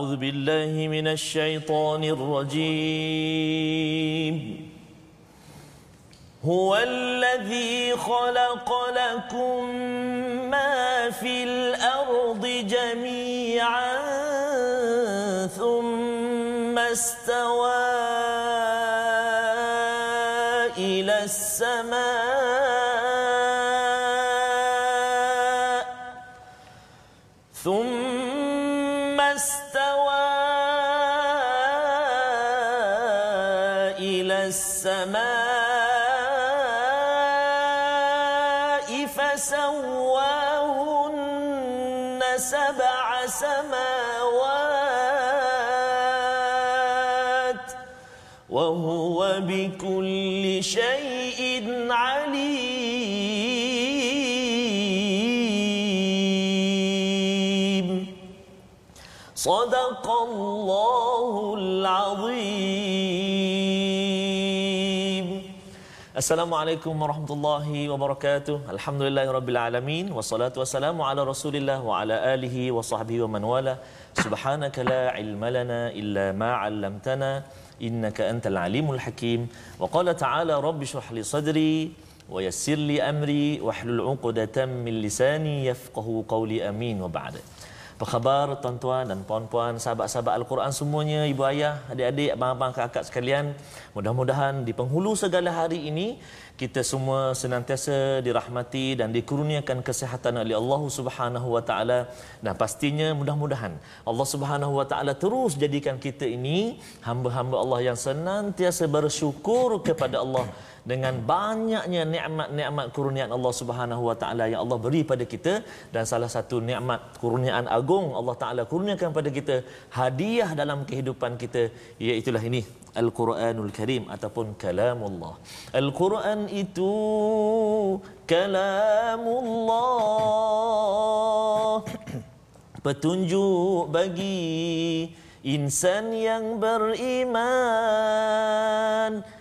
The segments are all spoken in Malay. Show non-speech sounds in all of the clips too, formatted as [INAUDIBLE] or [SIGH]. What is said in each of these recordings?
أعوذ بالله من الشيطان الرجيم. هو الذي خلق لكم ما في الأرض جميعا ثم استوى السلام عليكم ورحمة الله وبركاته. الحمد لله رب العالمين والصلاة والسلام على رسول الله وعلى آله وصحبه ومن والاه. سبحانك لا علم لنا إلا ما علمتنا إنك أنت العليم الحكيم. وقال تعالى رب اشرح لي صدري ويسر لي أمري واحلل عقدة من لساني يفقه قولي أمين. وبعد. Apa khabar tuan-tuan dan puan-puan, sahabat-sahabat Al-Quran semuanya, ibu ayah, adik-adik, abang-abang, kakak sekalian. Mudah-mudahan di penghulu segala hari ini kita semua senantiasa dirahmati dan dikurniakan kesihatan oleh Allah Subhanahu wa taala. Dan pastinya mudah-mudahan Allah Subhanahu wa taala terus jadikan kita ini hamba-hamba Allah yang senantiasa bersyukur kepada Allah dengan banyaknya nikmat-nikmat kurniaan Allah Subhanahu wa taala yang Allah beri pada kita. Dan salah satu nikmat kurniaan agung Allah taala kurniakan pada kita hadiah dalam kehidupan kita iaitu ini Al-Quranul Karim ataupun kalamullah. Al-Quran itu kalamullah. Petunjuk bagi insan yang beriman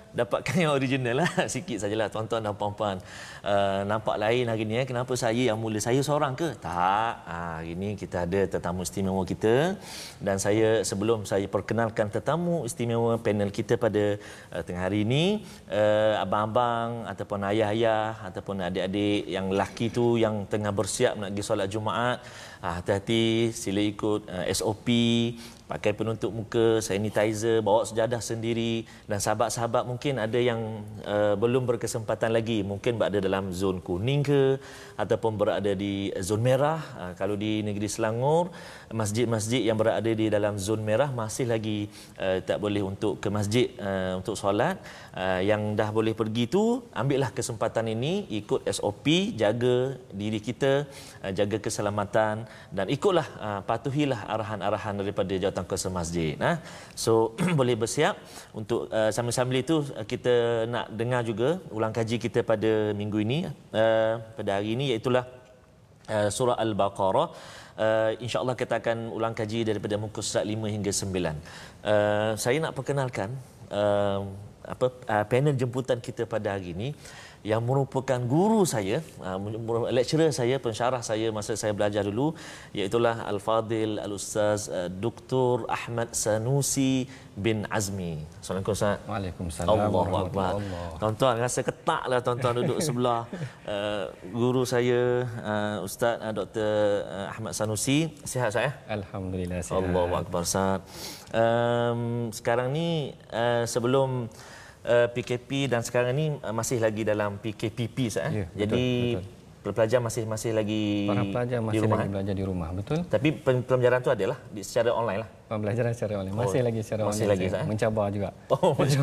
dapatkan yang original lah [LAUGHS] sikit sajalah tuan-tuan dan puan-puan uh, nampak lain hari ni eh. kenapa saya yang mula? Saya seorang ke? Tak. Uh, hari ni kita ada tetamu istimewa kita. Dan saya sebelum saya perkenalkan tetamu istimewa panel kita pada uh, tengah hari ini uh, abang-abang ataupun ayah-ayah ataupun adik-adik yang lelaki tu yang tengah bersiap nak pergi solat Jumaat uh, hati-hati sila ikut uh, SOP pakai penutup muka, sanitizer, bawa sejadah sendiri. Dan sahabat-sahabat mungkin ada yang uh, belum berkesempatan lagi. Mungkin berada dalam zon kuning ke ataupun berada di zon merah. Uh, kalau di negeri Selangor masjid-masjid yang berada di dalam zon merah masih lagi uh, tak boleh untuk ke masjid uh, untuk solat. Uh, yang dah boleh pergi tu ambillah kesempatan ini ikut SOP jaga diri kita uh, jaga keselamatan dan ikutlah uh, patuhilah arahan-arahan daripada jawatan kuasa masjid nah so [CLEARS THROAT] boleh bersiap untuk uh, sambil-sambil itu kita nak dengar juga ulang kaji kita pada minggu ini uh, pada hari ini iaitu uh, surah al-baqarah. Uh, insyaallah kita akan ulang kaji daripada muka surat 5 hingga 9 uh, saya nak perkenalkan uh, apa uh, panel jemputan kita pada hari ini yang merupakan guru saya, lecturer saya, pensyarah saya masa saya belajar dulu, iaitulah Al-Fadil Al-Ustaz Dr. Ahmad Sanusi bin Azmi. Assalamualaikum Ustaz. Waalaikumsalam. Allahu Akbar. Tuan-tuan rasa ketaklah tuan-tuan duduk sebelah uh, [LAUGHS] guru saya uh, Ustaz uh, Dr. Ahmad Sanusi. Sihat saya? Alhamdulillah sihat. Allahu Akbar Ustaz. Um, sekarang ni uh, sebelum uh, PKP dan sekarang ni uh, masih lagi dalam PKPP sah. Eh? Ya, betul, Jadi betul. pelajar masih masih lagi Para pelajar masih di rumah. lagi eh? belajar di rumah, betul? Tapi pembelajaran tu adalah di, secara online lah. Pembelajaran secara online masih Oh, lagi secara masih online. lagi, saya. Eh? Mencabar juga. [LAUGHS] Oh, macam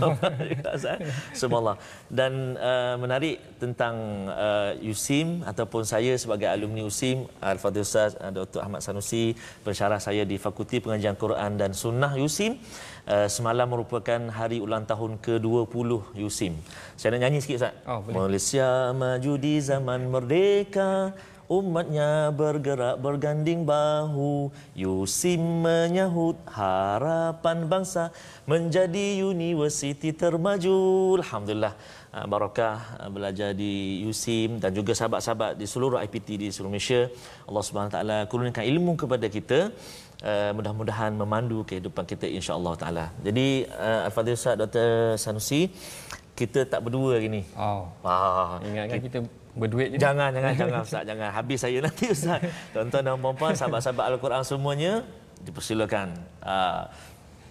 Subhanallah. Dan uh, menarik tentang uh, USIM ataupun saya sebagai alumni USIM, Al-Fadhil Ustaz uh, Dr. Ahmad Sanusi, pensyarah saya di Fakulti Pengajian Quran dan Sunnah USIM. Uh, semalam merupakan hari ulang tahun ke-20 USIM. Saya nak nyanyi sikit Ustaz. Oh, boleh. Malaysia maju di zaman merdeka Umatnya bergerak berganding bahu Yusim menyahut harapan bangsa Menjadi universiti termaju Alhamdulillah ah, Barakah ah, belajar di USIM Dan juga sahabat-sahabat di seluruh IPT di seluruh Malaysia Allah SWT kurniakan ilmu kepada kita uh, mudah-mudahan memandu kehidupan kita insya-Allah taala. Jadi uh, Al-Fadhil Ustaz Dr. Sanusi kita tak berdua hari ni. Oh. Wah, Ingatkan kita berduit je. Jangan jangan [LAUGHS] jangan Ustaz jangan habis saya nanti Ustaz. Tuan-tuan dan puan-puan sahabat-sahabat Al-Quran semuanya dipersilakan. Uh,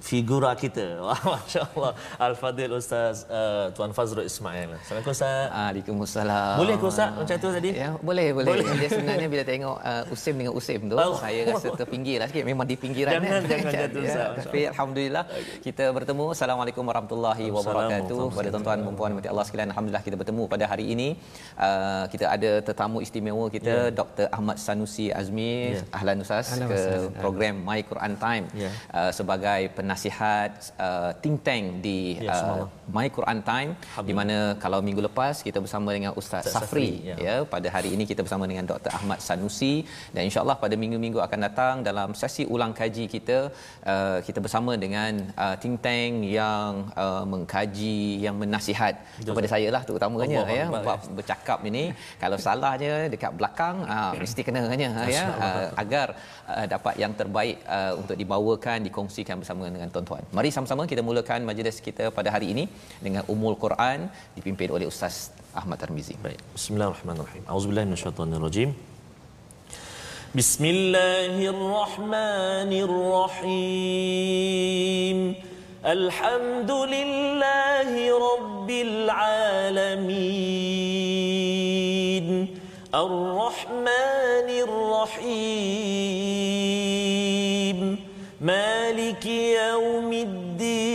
figura kita. [LAUGHS] Wah, Masya Allah. Al-Fadhil Ustaz uh, Tuan Fazrul Ismail. Assalamualaikum Ustaz. Waalaikumsalam. Boleh ke Ustaz macam tu tadi? Ya, boleh, boleh. Boleh. Dia sebenarnya bila tengok uh, Usim dengan Usim tu, Oh. saya rasa terpinggir lah sikit. Memang di pinggiran. Jangan, kan? jangan jatuh, [LAUGHS] Ya, Ustaz. Tapi Alhamdulillah, kita bertemu. Assalamualaikum warahmatullahi wabarakatuh. Kepada tuan-tuan dan puan mati Allah sekalian. Alhamdulillah kita bertemu pada hari ini. Uh, kita ada tetamu istimewa kita, Dr. Ahmad Sanusi Azmi. Ya. Ahlan Ustaz Ahlan, ke Ustaz. program My Quran Time. Ya. Uh, sebagai penasihat uh, think tank di Ya, uh. My Quran Time di mana kalau minggu lepas kita bersama dengan Ustaz Safri, Safri, ya. ya pada hari ini kita bersama dengan Dr Ahmad Sanusi. Dan insyaallah pada minggu-minggu akan datang dalam sesi ulang kaji kita uh, kita bersama dengan uh, think tank yang uh, mengkaji yang menasihat kepada saya lah terutamanya Allah ya. Akbar, bab bercakap ini kalau salah je dekat belakang uh, mesti kenanya ya uh, agar uh, dapat yang terbaik uh, untuk dibawakan dikongsikan bersama dengan tuan-tuan. Mari sama-sama kita mulakan majlis kita pada hari ini dengan Ummul Quran dipimpin oleh Ustaz Ahmad Tarmizi. Baik. Bismillahirrahmanirrahim. Auzubillahi minasyaitonirrajim. Bismillahirrahmanirrahim. Alhamdulillahi rabbil alamin. Ar-Rahmanir Rahim. Maliki yaumiddin.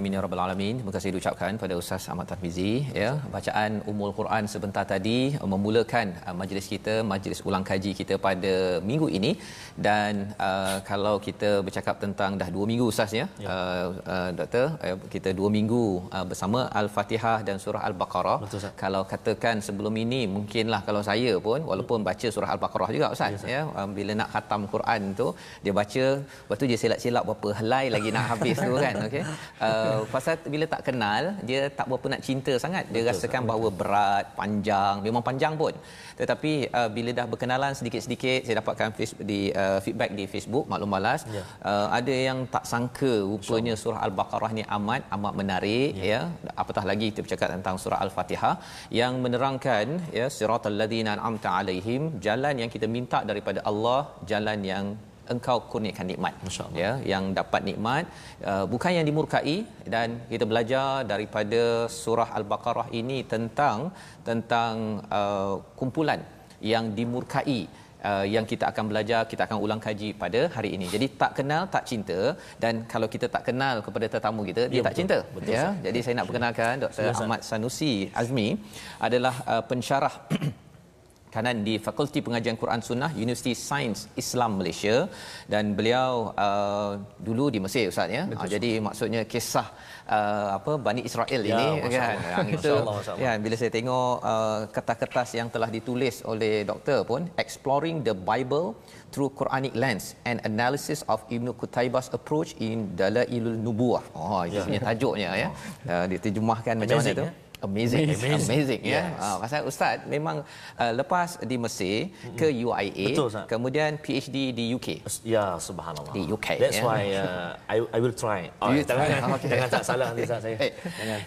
Amin ya rabbal alamin. Terima kasih diucapkan pada Ustaz Ahmad Tarmizi ya. Bacaan Ummul Quran sebentar tadi uh, memulakan uh, majlis kita, majlis ulang kaji kita pada minggu ini dan uh, kalau kita bercakap tentang dah dua minggu Ustaz ya. ya. Uh, uh, doktor uh, kita dua minggu uh, bersama Al-Fatihah dan surah Al-Baqarah. Betul, Ustaz. Kalau katakan sebelum ini mungkinlah kalau saya pun walaupun baca surah Al-Baqarah juga Ustaz ya, um, bila nak khatam Quran tu dia baca lepas tu dia silap-silap berapa helai lagi nak habis tu kan okey uh, pasal bila tak kenal dia tak berapa nak cinta sangat. Dia rasakan bahawa berat panjang. Memang panjang pun. Tetapi uh, bila dah berkenalan sedikit-sedikit saya dapatkan face, di uh, feedback di Facebook maklum balas Ya. uh, ada yang tak sangka rupanya surah al-baqarah ni amat amat menarik ya. ya. Apatah lagi kita bercakap tentang surah al-fatihah yang menerangkan ya siratal ladzina an'amta alaihim jalan yang kita minta daripada Allah jalan yang engkau kurniakan nikmat ya yang dapat nikmat uh, bukan yang dimurkai dan kita belajar daripada surah al-baqarah ini tentang tentang uh, kumpulan yang dimurkai Uh, yang kita akan belajar kita akan ulang kaji pada hari ini. Jadi tak kenal tak cinta dan kalau kita tak kenal kepada tetamu kita dia Ya, tak betul. cinta Betul, ya. Jadi saya nak perkenalkan Dr. Ahmad Sanusi Azmi adalah uh, pensyarah kanan di Fakulti Pengajian Quran Sunnah Universiti Sains Islam Malaysia dan beliau uh, dulu di Mesir ustaz ya. Uh, jadi maksudnya kisah uh, apa Bani Israel Ya, ini kan. Yang Masya itu ya bila saya tengok uh, kertas-kertas yang telah ditulis oleh doktor pun exploring the Bible through Quranic lens and analysis of Ibn Qutaybah's approach in Dalailul Nubuwah. Oh itu Ya. punya tajuknya ya. Uh, [LAUGHS] diterjemahkan macam mana tu? ya? Amazing, amazing, Amazing. amazing ya. Yes. Ah, pasal ustaz memang uh, lepas di Mesir ke UIA, Betul, Ustaz. kemudian PhD di UK. Ya, subhanallah. Di UK, That's ya. why uh, I I will try. [LAUGHS] Oh, You jangan try. Okay. [LAUGHS] jangan tak salah nanti saya. Eh,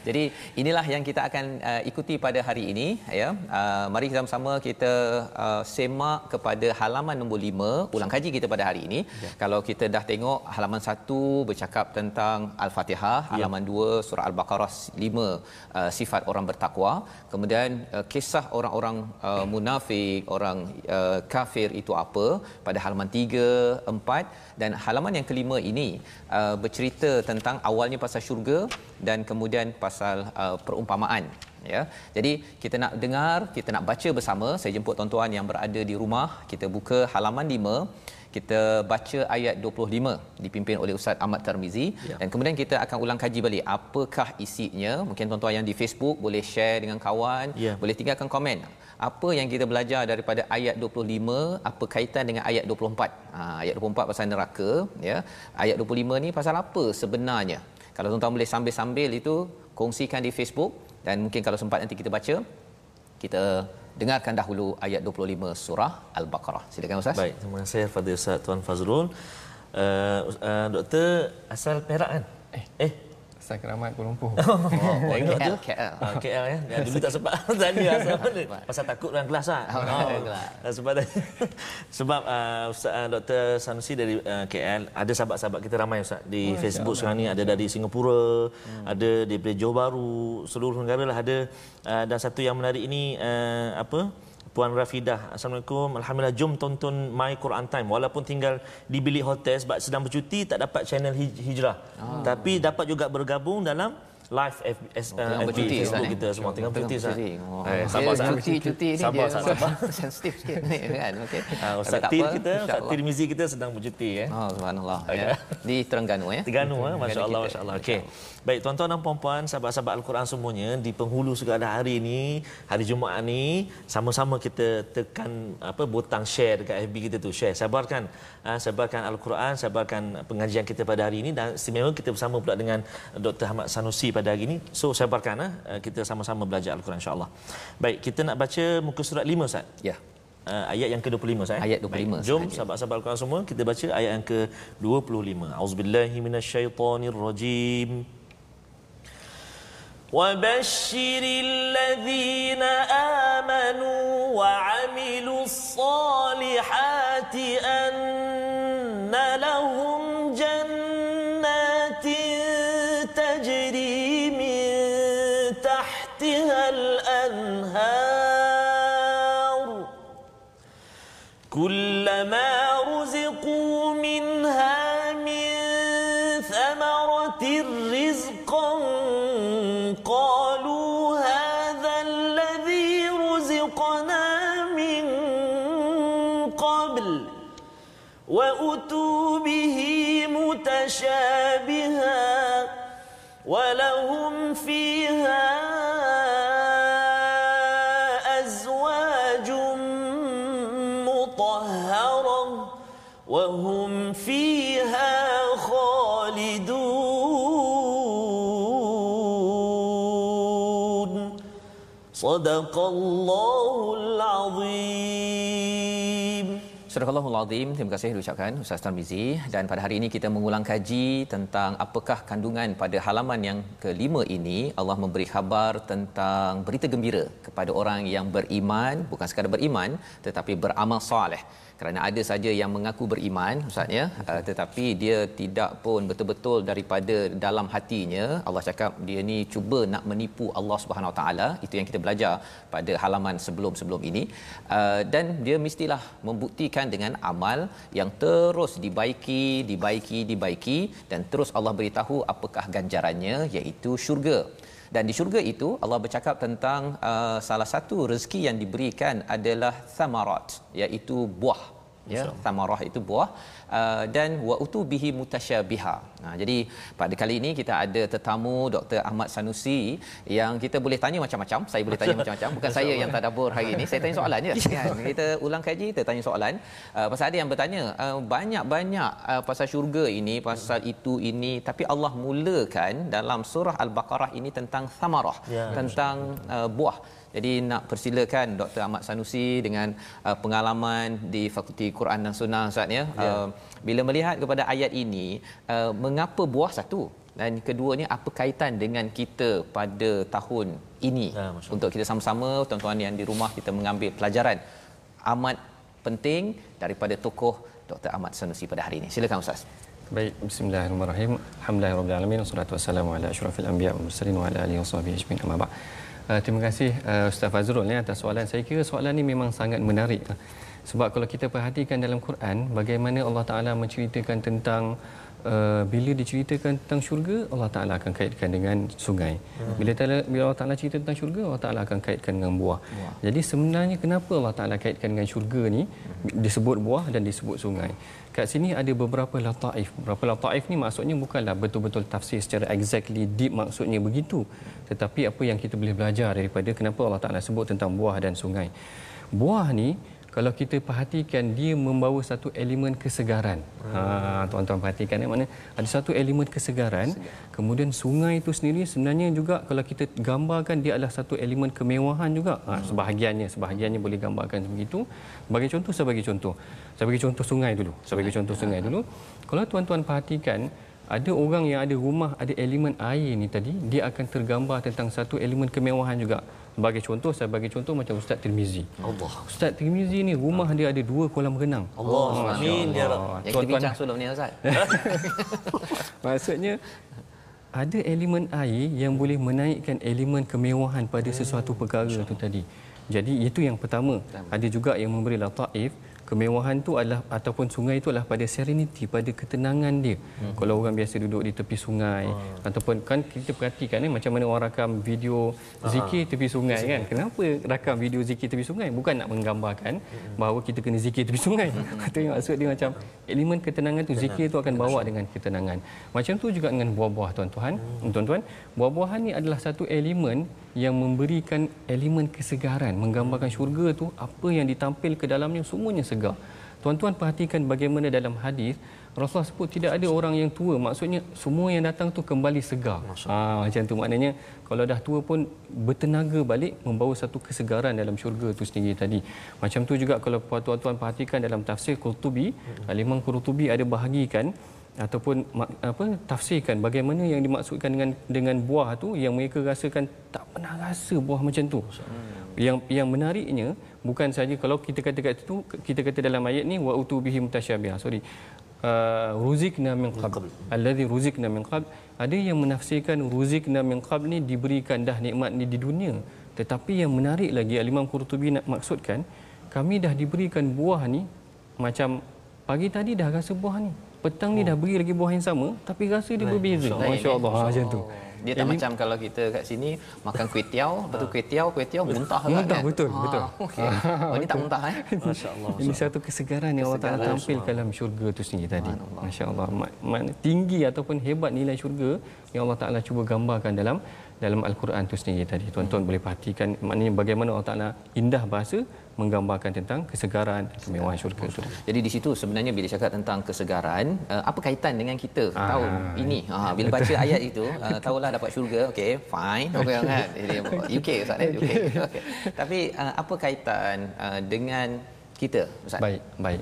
Jadi inilah yang kita akan uh, ikuti pada hari ini ya. Uh, mari kita sama-sama kita uh, semak kepada halaman nombor 5 ulang kaji kita pada hari ini. Ya. Kalau kita dah tengok halaman 1 bercakap tentang Al-Fatihah, Ya. halaman 2 surah Al-Baqarah 5 uh, sifat orang bertakwa kemudian uh, kisah orang-orang uh, munafik orang uh, kafir itu apa pada halaman 3 4 dan halaman yang kelima ini uh, bercerita tentang awalnya pasal syurga dan kemudian pasal uh, perumpamaan ya. Jadi kita nak dengar, kita nak baca bersama. Saya jemput tuan-tuan yang berada di rumah. Kita buka halaman 5 kita baca ayat 25 dipimpin oleh Ustaz Ahmad Tarmizi. Ya. dan kemudian kita akan ulang kaji balik. Apakah isinya? Mungkin tuan-tuan yang di Facebook boleh share dengan kawan. Ya. boleh tinggalkan komen. Apa yang kita belajar daripada ayat 25 apa kaitan dengan ayat 24 ha, ayat 24 pasal neraka ya. Ayat 25 ni pasal apa sebenarnya? Kalau tuan-tuan boleh sambil-sambil itu kongsikan di Facebook. Dan mungkin kalau sempat nanti kita baca kita dengarkan dahulu ayat 25 surah al-baqarah. Silakan ustaz. Baik terima kasih kepada ustaz tuan Fazrul. Uh, uh, doktor asal Perak kan? Eh. Eh Asal Keramat Kuala Lumpur. [LAUGHS] Oh, KL, KL. KL. Ah, KL ya. ya. Dulu tak sempat [LAUGHS] tanya asal mana. Pasal takut dalam kelas lah. Oh, oh. Sebab [LAUGHS] sebab uh, Ustaz uh, Dr. Sanusi dari uh, KL ada sahabat-sahabat kita ramai Ustaz di oh, Facebook sekarang ni ada dari Singapura, hmm. ada di Johor Baru, seluruh negara lah ada uh, dan satu yang menarik ini uh, apa? Puan Rafidah. Assalamualaikum. Alhamdulillah jom tonton My Quran Time walaupun tinggal di bilik hotel sebab sedang bercuti tak dapat channel hijrah. Ah. Tapi dapat juga bergabung dalam live F, S, oh, uh, FB Facebook kita semua tengah cuti sah. Oh. Eh, sabar sabar. Cuti cuti ni sabar, dia sabar. [LAUGHS] sensitif sikit ni kan. Okey. Uh, [LAUGHS] Ustaz Tir kita, Ustaz Tirmizi kita sedang bercuti ya. Oh subhanallah ya. Di Terengganu ya. Terengganu ya. Masya-Allah masya-Allah. Okey. Baik tuan-tuan dan puan-puan, sahabat-sahabat Al-Quran semuanya di penghulu segala hari ini, hari Jumaat ni sama-sama kita tekan apa butang share dekat FB kita tu, share. Sabarkan uh, sebarkan Al-Quran, sebarkan pengajian kita pada hari ini dan istimewa kita bersama pula dengan Dr. Ahmad Sanusi pada hari ini. So sebarkan uh, kita sama-sama belajar Al-Quran insya-Allah. Baik, kita nak baca muka surat 5 Ustaz. Ya. Uh, ayat yang ke-25 Ustaz. Ayat 25. Baik, jom sahabat-sahabat Al-Quran semua kita baca ayat yang ke-25. Auzubillahi minasyaitonirrajim. وبشر الذين آمنوا وعملوا الصالحات أن Sadaqallahul Azim. Sadaqallahul Azim. Terima kasih diucapkan Ustaz Tarmizi. Dan pada hari ini kita mengulang kaji tentang apakah kandungan pada halaman yang kelima ini Allah memberi khabar tentang berita gembira kepada orang yang beriman, bukan sekadar beriman tetapi beramal soleh kerana ada saja yang mengaku beriman ustaz ya. Uh, tetapi dia tidak pun betul-betul daripada dalam hatinya Allah cakap dia ni cuba nak menipu Allah Subhanahu Wa taala. Itu yang kita belajar pada halaman sebelum-sebelum ini. Uh, dan dia mestilah membuktikan dengan amal yang terus dibaiki dibaiki dibaiki dan terus Allah beritahu apakah ganjarannya iaitu syurga. Dan di syurga itu Allah bercakap tentang uh, salah satu rezeki yang diberikan adalah samarat iaitu buah ya samarah itu buah uh, dan wa utubihi mutasyabiha. Nah jadi pada kali ini kita ada tetamu Dr Ahmad Sanusi yang kita boleh tanya macam-macam. Saya boleh tanya [LAUGHS] macam-macam. Bukan saya yang tadabbur hari ini. Saya tanya soalan je. [LAUGHS] Kan? Kita ulang kaji, kita tanya soalan. Uh, pasal ada yang bertanya uh, banyak-banyak uh, pasal syurga ini, pasal itu ini tapi Allah mulakan dalam surah Al-Baqarah ini tentang samarah, ya, tentang uh, buah. Jadi nak persilakan Dr. Ahmad Sanusi dengan uh, pengalaman di Fakulti Quran dan Sunnah Ustaz ya. ya. Uh, bila melihat kepada ayat ini, uh, mengapa buah satu? Dan keduanya apa kaitan dengan kita pada tahun ini? Ya, untuk kita sama-sama tuan-tuan yang di rumah kita mengambil pelajaran amat penting daripada tokoh Dr. Ahmad Sanusi pada hari ini. Silakan Ustaz. Baik, bismillahirrahmanirrahim. Alhamdulillahirabbil alamin wassalatu wassalamu ala asyrafil anbiya wal mursalin wa ala alihi washabihi ajmain. Amma ba'd. Uh, terima kasih uh, Ustaz Fazrul ya atas soalan. Saya kira soalan ini memang sangat menarik. Sebab kalau kita perhatikan dalam Quran bagaimana Allah Taala menceritakan tentang uh, bila diceritakan tentang syurga Allah Taala akan kaitkan dengan sungai. Hmm. Bila Taala bila Allah Taala cerita tentang syurga Allah Taala akan kaitkan dengan buah. buah. Jadi sebenarnya kenapa Allah Taala kaitkan dengan syurga ni disebut buah dan disebut sungai? Kat sini ada beberapa lataif. Beberapa lataif ni maksudnya bukanlah betul-betul tafsir secara exactly deep maksudnya begitu. Tetapi apa yang kita boleh belajar daripada kenapa Allah Taala sebut tentang buah dan sungai. Buah ni kalau kita perhatikan dia membawa satu elemen kesegaran. Hmm. Ha tuan-tuan perhatikan ya mana ada satu elemen kesegaran. Segar. Kemudian sungai itu sendiri sebenarnya juga kalau kita gambarkan dia adalah satu elemen kemewahan juga. Ha sebahagiannya sebahagiannya boleh gambarkan begitu. Bagi contoh saya bagi contoh. Saya bagi contoh sungai dulu. Saya bagi contoh sungai dulu. Kalau tuan-tuan perhatikan ada orang yang ada rumah ada elemen air ni tadi dia akan tergambar tentang satu elemen kemewahan juga. Sebagai contoh saya bagi contoh macam Ustaz Tirmizi. Allah. Ustaz Tirmizi ni rumah dia ada dua kolam renang. Allah oh, amin ya rab yang kita bincang sebelum ni Ustaz. [LAUGHS] Maksudnya ada elemen air yang boleh menaikkan elemen kemewahan pada sesuatu perkara itu tadi. Jadi itu yang pertama. Ada juga yang memberi lataif kemewahan tu adalah ataupun sungai itu adalah pada serenity pada ketenangan dia hmm. kalau orang biasa duduk di tepi sungai hmm. ataupun kan kita perhatikan eh, macam mana orang rakam video zikir tepi sungai kan kenapa rakam video zikir tepi sungai bukan nak menggambarkan hmm. bahawa kita kena zikir tepi sungai hmm. [LAUGHS] itu yang maksud dia macam elemen ketenangan tu zikir tu akan bawa dengan ketenangan macam tu juga dengan buah-buah tuan-tuan hmm. tuan-tuan buah-buahan ni adalah satu elemen yang memberikan elemen kesegaran menggambarkan syurga tu apa yang ditampil ke dalamnya semuanya segar tuan-tuan perhatikan bagaimana dalam hadis Rasulullah sebut tidak ada orang yang tua maksudnya semua yang datang tu kembali segar ha, macam tu maknanya kalau dah tua pun bertenaga balik membawa satu kesegaran dalam syurga tu sendiri tadi macam tu juga kalau tuan-tuan perhatikan dalam tafsir Qurtubi hmm. Imam Qurtubi ada bahagikan ataupun apa tafsirkan bagaimana yang dimaksudkan dengan dengan buah tu yang mereka rasakan tak pernah rasa buah macam tu. Hmm. Yang yang menariknya bukan saja kalau kita kata kat itu kita kata dalam ayat ni wa utubihi mutasyabiha. Sorry. Uh, ruzikna min qabl. Alladhi ruzikna min qabl. Ada yang menafsirkan ruzikna min qabl ni diberikan dah nikmat ni di dunia. Tetapi yang menarik lagi Al-Imam Qurtubi nak maksudkan kami dah diberikan buah ni macam pagi tadi dah rasa buah ni petang ni dah beri lagi buah yang sama tapi rasa dia berbeza masya-Allah ha, macam tu dia tak macam kalau kita kat sini makan kuih tiaw lepas tu kuih tiaw kuih tiaw muntah kan? Muntah betul. Ha, betul okey. Oh, ini tak muntah eh? [LAUGHS] masya-Allah ini satu kesegaran yang Allah Taala tampil dalam syurga tu sendiri tadi. masya-Allah. Tinggi ataupun hebat nilai syurga yang Allah Taala cuba gambarkan dalam dalam al-Quran tu sendiri tadi tuan-tuan hmm. boleh perhatikan maknanya bagaimana Allah Taala indah bahasa menggambarkan tentang kesegaran kemewahan syurga itu. Jadi di situ sebenarnya bila cakap tentang kesegaran, uh, apa kaitan dengan kita ah, tahun ini? Ha, bila betul. baca ayat itu, uh, tahulah dapat syurga, okey, fine. Okey kan? UK Ustaz eh? UK. Okay. Tapi uh, apa kaitan uh, dengan kita Ustaz? Baik, baik.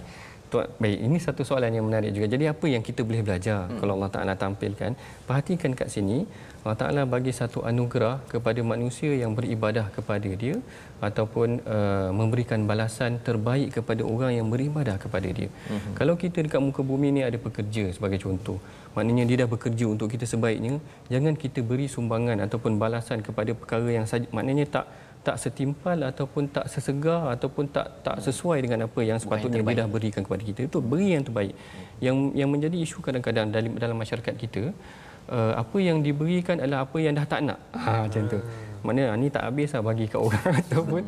Tuan, baik, ini satu soalan yang menarik juga. Jadi apa yang kita boleh belajar hmm. kalau Allah Taala tampilkan? Perhatikan kat sini, Allah Taala bagi satu anugerah kepada manusia yang beribadah kepada Dia ataupun uh, memberikan balasan terbaik kepada orang yang beribadah kepada Dia. Hmm. Kalau kita dekat muka bumi ni ada pekerja sebagai contoh, maknanya dia dah bekerja untuk kita sebaiknya, jangan kita beri sumbangan ataupun balasan kepada perkara yang saja, maknanya tak tak setimpal ataupun tak sesegar ataupun tak tak sesuai dengan apa yang sepatutnya yang dia dah berikan kepada kita. Itu beri yang terbaik. Yang yang menjadi isu kadang-kadang dalam dalam masyarakat kita uh, apa yang diberikan adalah apa yang dah tak nak. Ha macam tu. Maknanya ni tak habis lah bagi kat orang [LAUGHS] ataupun.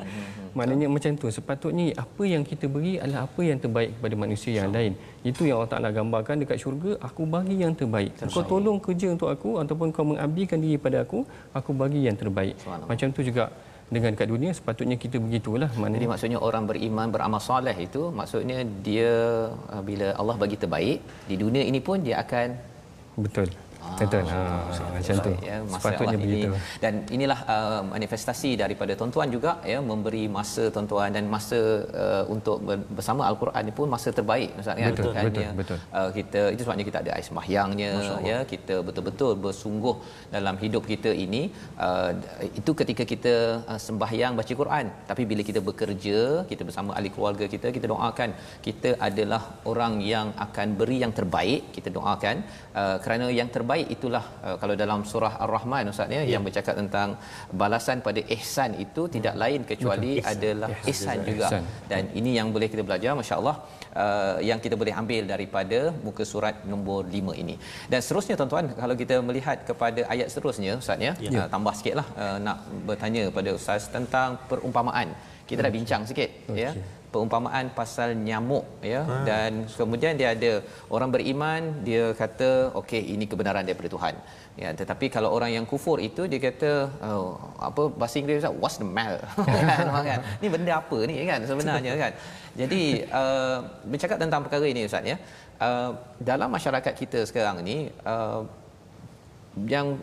Maknanya macam tu. Sepatutnya apa yang kita beri adalah apa yang terbaik kepada manusia yang lain. Itu yang Allah Taala gambarkan dekat syurga aku bagi yang terbaik. Kau tolong kerja untuk aku ataupun kau mengabdikan diri pada aku aku bagi yang terbaik. Macam tu juga dengan kat dunia sepatutnya kita begitulah mana jadi maksudnya orang beriman beramal soleh itu maksudnya dia uh, bila Allah bagi terbaik di dunia ini pun dia akan betul Betul. Ha, macam tu. Ya, Sepatutnya begitu. Ini. Dan inilah uh, manifestasi daripada tuan-tuan juga ya memberi masa tuan-tuan dan masa uh, untuk bersama al-Quran ini pun masa terbaik Ustaz ya. Betul, kan? betul, ya. betul. Uh, kita itu sebabnya kita ada ais sembahyangnya ya kita betul-betul bersungguh dalam hidup kita ini uh, itu ketika kita uh, sembahyang baca Quran tapi bila kita bekerja kita bersama ahli keluarga kita kita doakan kita adalah orang yang akan beri yang terbaik kita doakan uh, kerana yang terbaik baik itulah uh, kalau dalam surah Ar-Rahman Ustaz ya yang bercakap tentang balasan pada ihsan itu tidak lain kecuali Ihsan. adalah ihsan juga Ihsan. dan ini yang boleh kita belajar masya-Allah uh, yang kita boleh ambil daripada muka surat nombor 5 ini. Dan seterusnya tuan-tuan kalau kita melihat kepada ayat seterusnya ustaz ya, Ya. uh, tambah sikitlah uh, nak bertanya pada ustaz tentang perumpamaan. Kita dah bincang sikit ya perumpamaan pasal nyamuk ya. Ah. dan kemudian dia ada orang beriman dia kata okey ini kebenaran daripada Tuhan. Ya tetapi kalau orang yang kufur itu dia kata oh, apa bahasa Inggeris Ustaz, what's the matter? [LAUGHS] Kan orang kan. [LAUGHS] Ni benda apa ni kan sebenarnya kan. Jadi uh, bercakap tentang perkara ini ustaz ya. Uh, dalam masyarakat kita sekarang ni uh, yang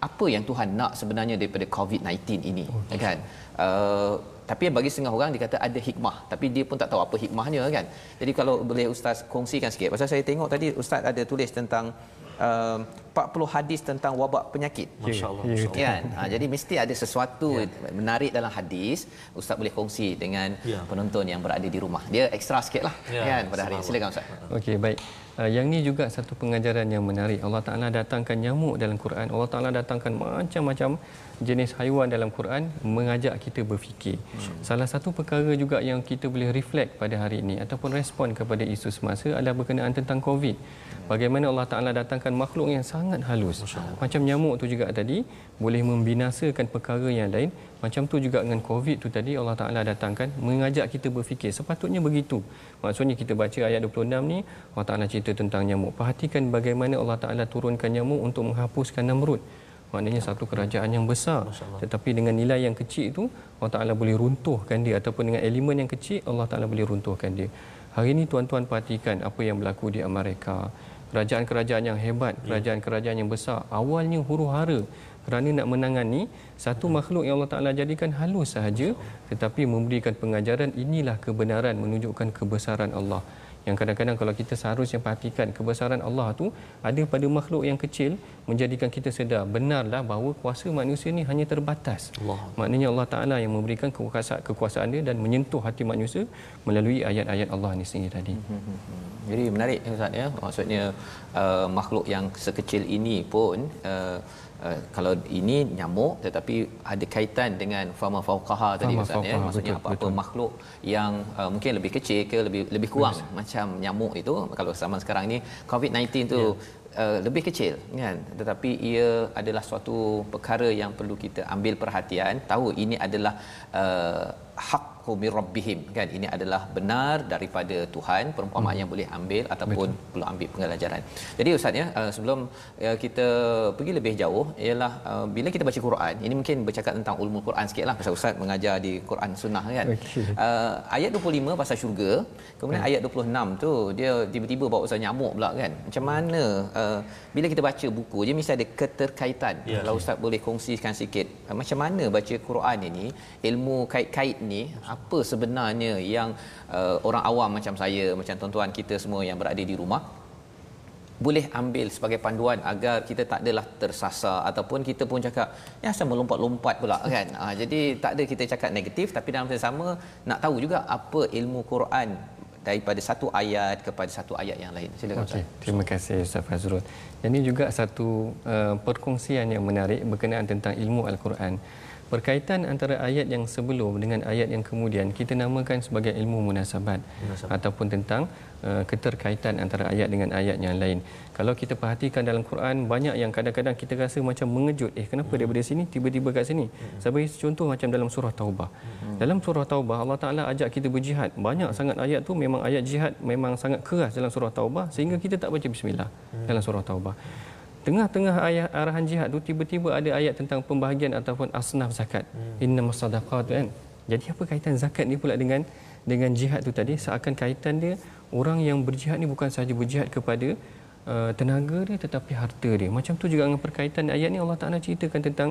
apa yang Tuhan nak sebenarnya daripada COVID-19 ini okay. kan. uh, tapi bagi setengah orang dia kata ada hikmah tapi dia pun tak tahu apa hikmahnya kan jadi kalau boleh ustaz kongsikan sikit pasal saya tengok tadi ustaz ada tulis tentang uh, 40 hadis tentang wabak penyakit Masya-Allah. Ya, ya, Masya-Allah. kan ha, jadi mesti ada sesuatu Ya. menarik dalam hadis ustaz boleh kongsi dengan Ya. penonton yang berada di rumah dia ekstra sikit lah Ya, kan pada hari ini silakan ustaz Okey, baik. Uh, yang ni juga satu pengajaran yang menarik. Allah Taala datangkan nyamuk dalam Quran. Allah Taala datangkan macam-macam jenis haiwan dalam Quran mengajak kita berfikir. Salah satu perkara juga yang kita boleh reflect pada hari ini ataupun respon kepada isu semasa adalah berkenaan tentang COVID. Bagaimana Allah Taala datangkan makhluk yang sangat halus. Macam nyamuk tu juga tadi boleh membinasakan perkara yang lain. Macam tu juga dengan COVID tu tadi Allah Taala datangkan mengajak kita berfikir. Sepatutnya begitu. Maksudnya kita baca ayat 26 ni Allah Taala cerita tentang nyamuk. Perhatikan bagaimana Allah Taala turunkan nyamuk untuk menghapuskan Namrud. Maknanya satu kerajaan yang besar. Tetapi dengan nilai yang kecil itu Allah Taala boleh runtuhkan dia. Ataupun dengan elemen yang kecil Allah Taala boleh runtuhkan dia. Hari ini tuan-tuan perhatikan apa yang berlaku di Amerika. Kerajaan-kerajaan yang hebat, kerajaan-kerajaan yang besar. Awalnya huru-hara kerana nak menangani satu makhluk yang Allah Taala jadikan halus sahaja tetapi memberikan pengajaran inilah kebenaran menunjukkan kebesaran Allah yang kadang-kadang kalau kita seharusnya perhatikan kebesaran Allah tu ada pada makhluk yang kecil menjadikan kita sedar benarlah bahawa kuasa manusia ni hanya terbatas Allah. maknanya Allah Taala yang memberikan kekuasaan kekuasaan dia dan menyentuh hati manusia melalui ayat-ayat Allah ni sendiri tadi Jadi menarik Ustaz ya. Maksudnya uh, makhluk yang sekecil ini pun uh, uh, kalau ini nyamuk tetapi ada kaitan dengan fama fauqaha tadi Fama Ustaz ya. Maksudnya betul, apa-apa betul. makhluk yang uh, mungkin lebih kecil ke lebih lebih kurang macam nyamuk itu kalau zaman sekarang ni COVID-19 tu Uh, lebih kecil kan tetapi ia adalah suatu perkara yang perlu kita ambil perhatian tahu ini adalah uh, haqqu mir rabbihim kan ini adalah benar daripada Tuhan perumpamaan Hmm. yang boleh ambil ataupun Betul. perlu ambil pelajaran. Jadi ustaz ya uh, sebelum uh, kita pergi lebih jauh ialah uh, bila kita baca Quran ini mungkin bercakap tentang ulumul Quran sikitlah pasal ustaz mengajar di Quran sunnah kan. Okey. Uh, ayat 25 pasal syurga kemudian ayat 26 tu dia tiba-tiba bawa pasal nyamuk pula kan. Macam mana uh, bila kita baca buku dia mesti ada keterkaitan. Ya. Kalau ustaz boleh kongsikan sikit uh, macam mana baca Quran ini ilmu kait-kait ni apa sebenarnya yang uh, orang awam macam saya macam tuan-tuan kita semua yang berada di rumah boleh ambil sebagai panduan agar kita tak adalah tersasar ataupun kita pun cakap ya asal melompat-lompat pula kan ha, jadi tak ada kita cakap negatif tapi dalam masa sama nak tahu juga apa ilmu Quran daripada satu ayat kepada satu ayat yang lain silakan Okey, Ustaz terima kasih Ustaz Fazrul. Ini juga satu uh, perkongsian yang menarik berkenaan tentang ilmu Al-Quran. Berkaitan antara ayat yang sebelum dengan ayat yang kemudian kita namakan sebagai ilmu munasabat, Munasabat. ataupun tentang uh, keterkaitan antara ayat dengan ayat yang lain. Kalau kita perhatikan dalam Quran banyak yang kadang-kadang kita rasa macam mengejut. Eh kenapa daripada sini tiba-tiba kat sini? Saya bagi contoh macam dalam surah Taubah. Dalam surah Taubah Allah Taala ajak kita berjihad. Banyak sangat ayat tu memang ayat jihad memang sangat keras dalam surah Taubah sehingga kita tak baca bismillah dalam surah Taubah. Tengah-tengah ayat arahan jihad tu tiba-tiba ada ayat tentang pembahagian ataupun asnaf zakat. Innamas sadaqat kan. Jadi apa kaitan zakat ni pula dengan dengan jihad tu tadi? Seakan kaitan dia orang yang berjihad ni bukan sahaja berjihad kepada uh, tenaga dia tetapi harta dia. Macam tu juga dengan perkaitan ayat ni Allah Taala ceritakan tentang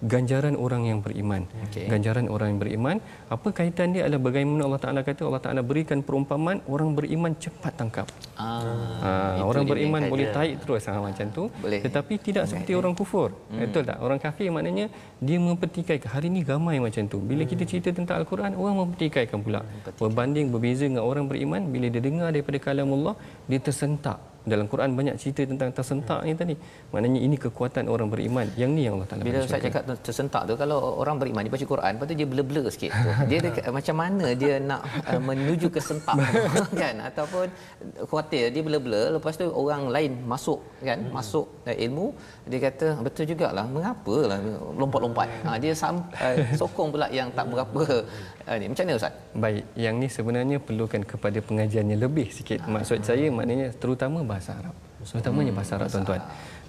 ganjaran orang yang beriman. Okey. Ganjaran orang yang beriman, apa kaitan dia adalah bagaimana Allah Taala kata Allah Taala berikan perumpamaan orang beriman cepat tangkap. ah Ha, orang beriman boleh taik terus ha, macam tu. Boleh. tetapi tidak seperti orang kufur. Hmm. betul tak? Orang kafir maknanya dia mempertikaikan. Hari ni ramai macam tu. Bila kita cerita tentang al-Quran orang mempertikaikan pula. Berbanding berbeza dengan orang beriman bila dia dengar daripada kalam Allah dia tersentak dalam Quran banyak cerita tentang tersentak ni tadi. Maknanya ini kekuatan orang beriman. Yang ni yang Allah Taala. Bila saya cakap tersentak tu kalau orang beriman dia baca Quran, lepas tu dia blur-blur sikit. Dia dekat, macam mana dia nak uh, menuju ke sentak [LAUGHS] kan ataupun khuatir dia blur-blur lepas tu orang lain masuk kan hmm. masuk uh, ilmu dia kata betul jugalah mengapalah lompat-lompat. Ha dia sam, uh, sokong pula yang tak berapa uh, ni. Macam mana ustaz? Baik, yang ni sebenarnya perlukan kepada pengajiannya lebih sikit. Maksud saya maknanya terutama bahasa Arab. Terutamanya bahasa Arab tuan-tuan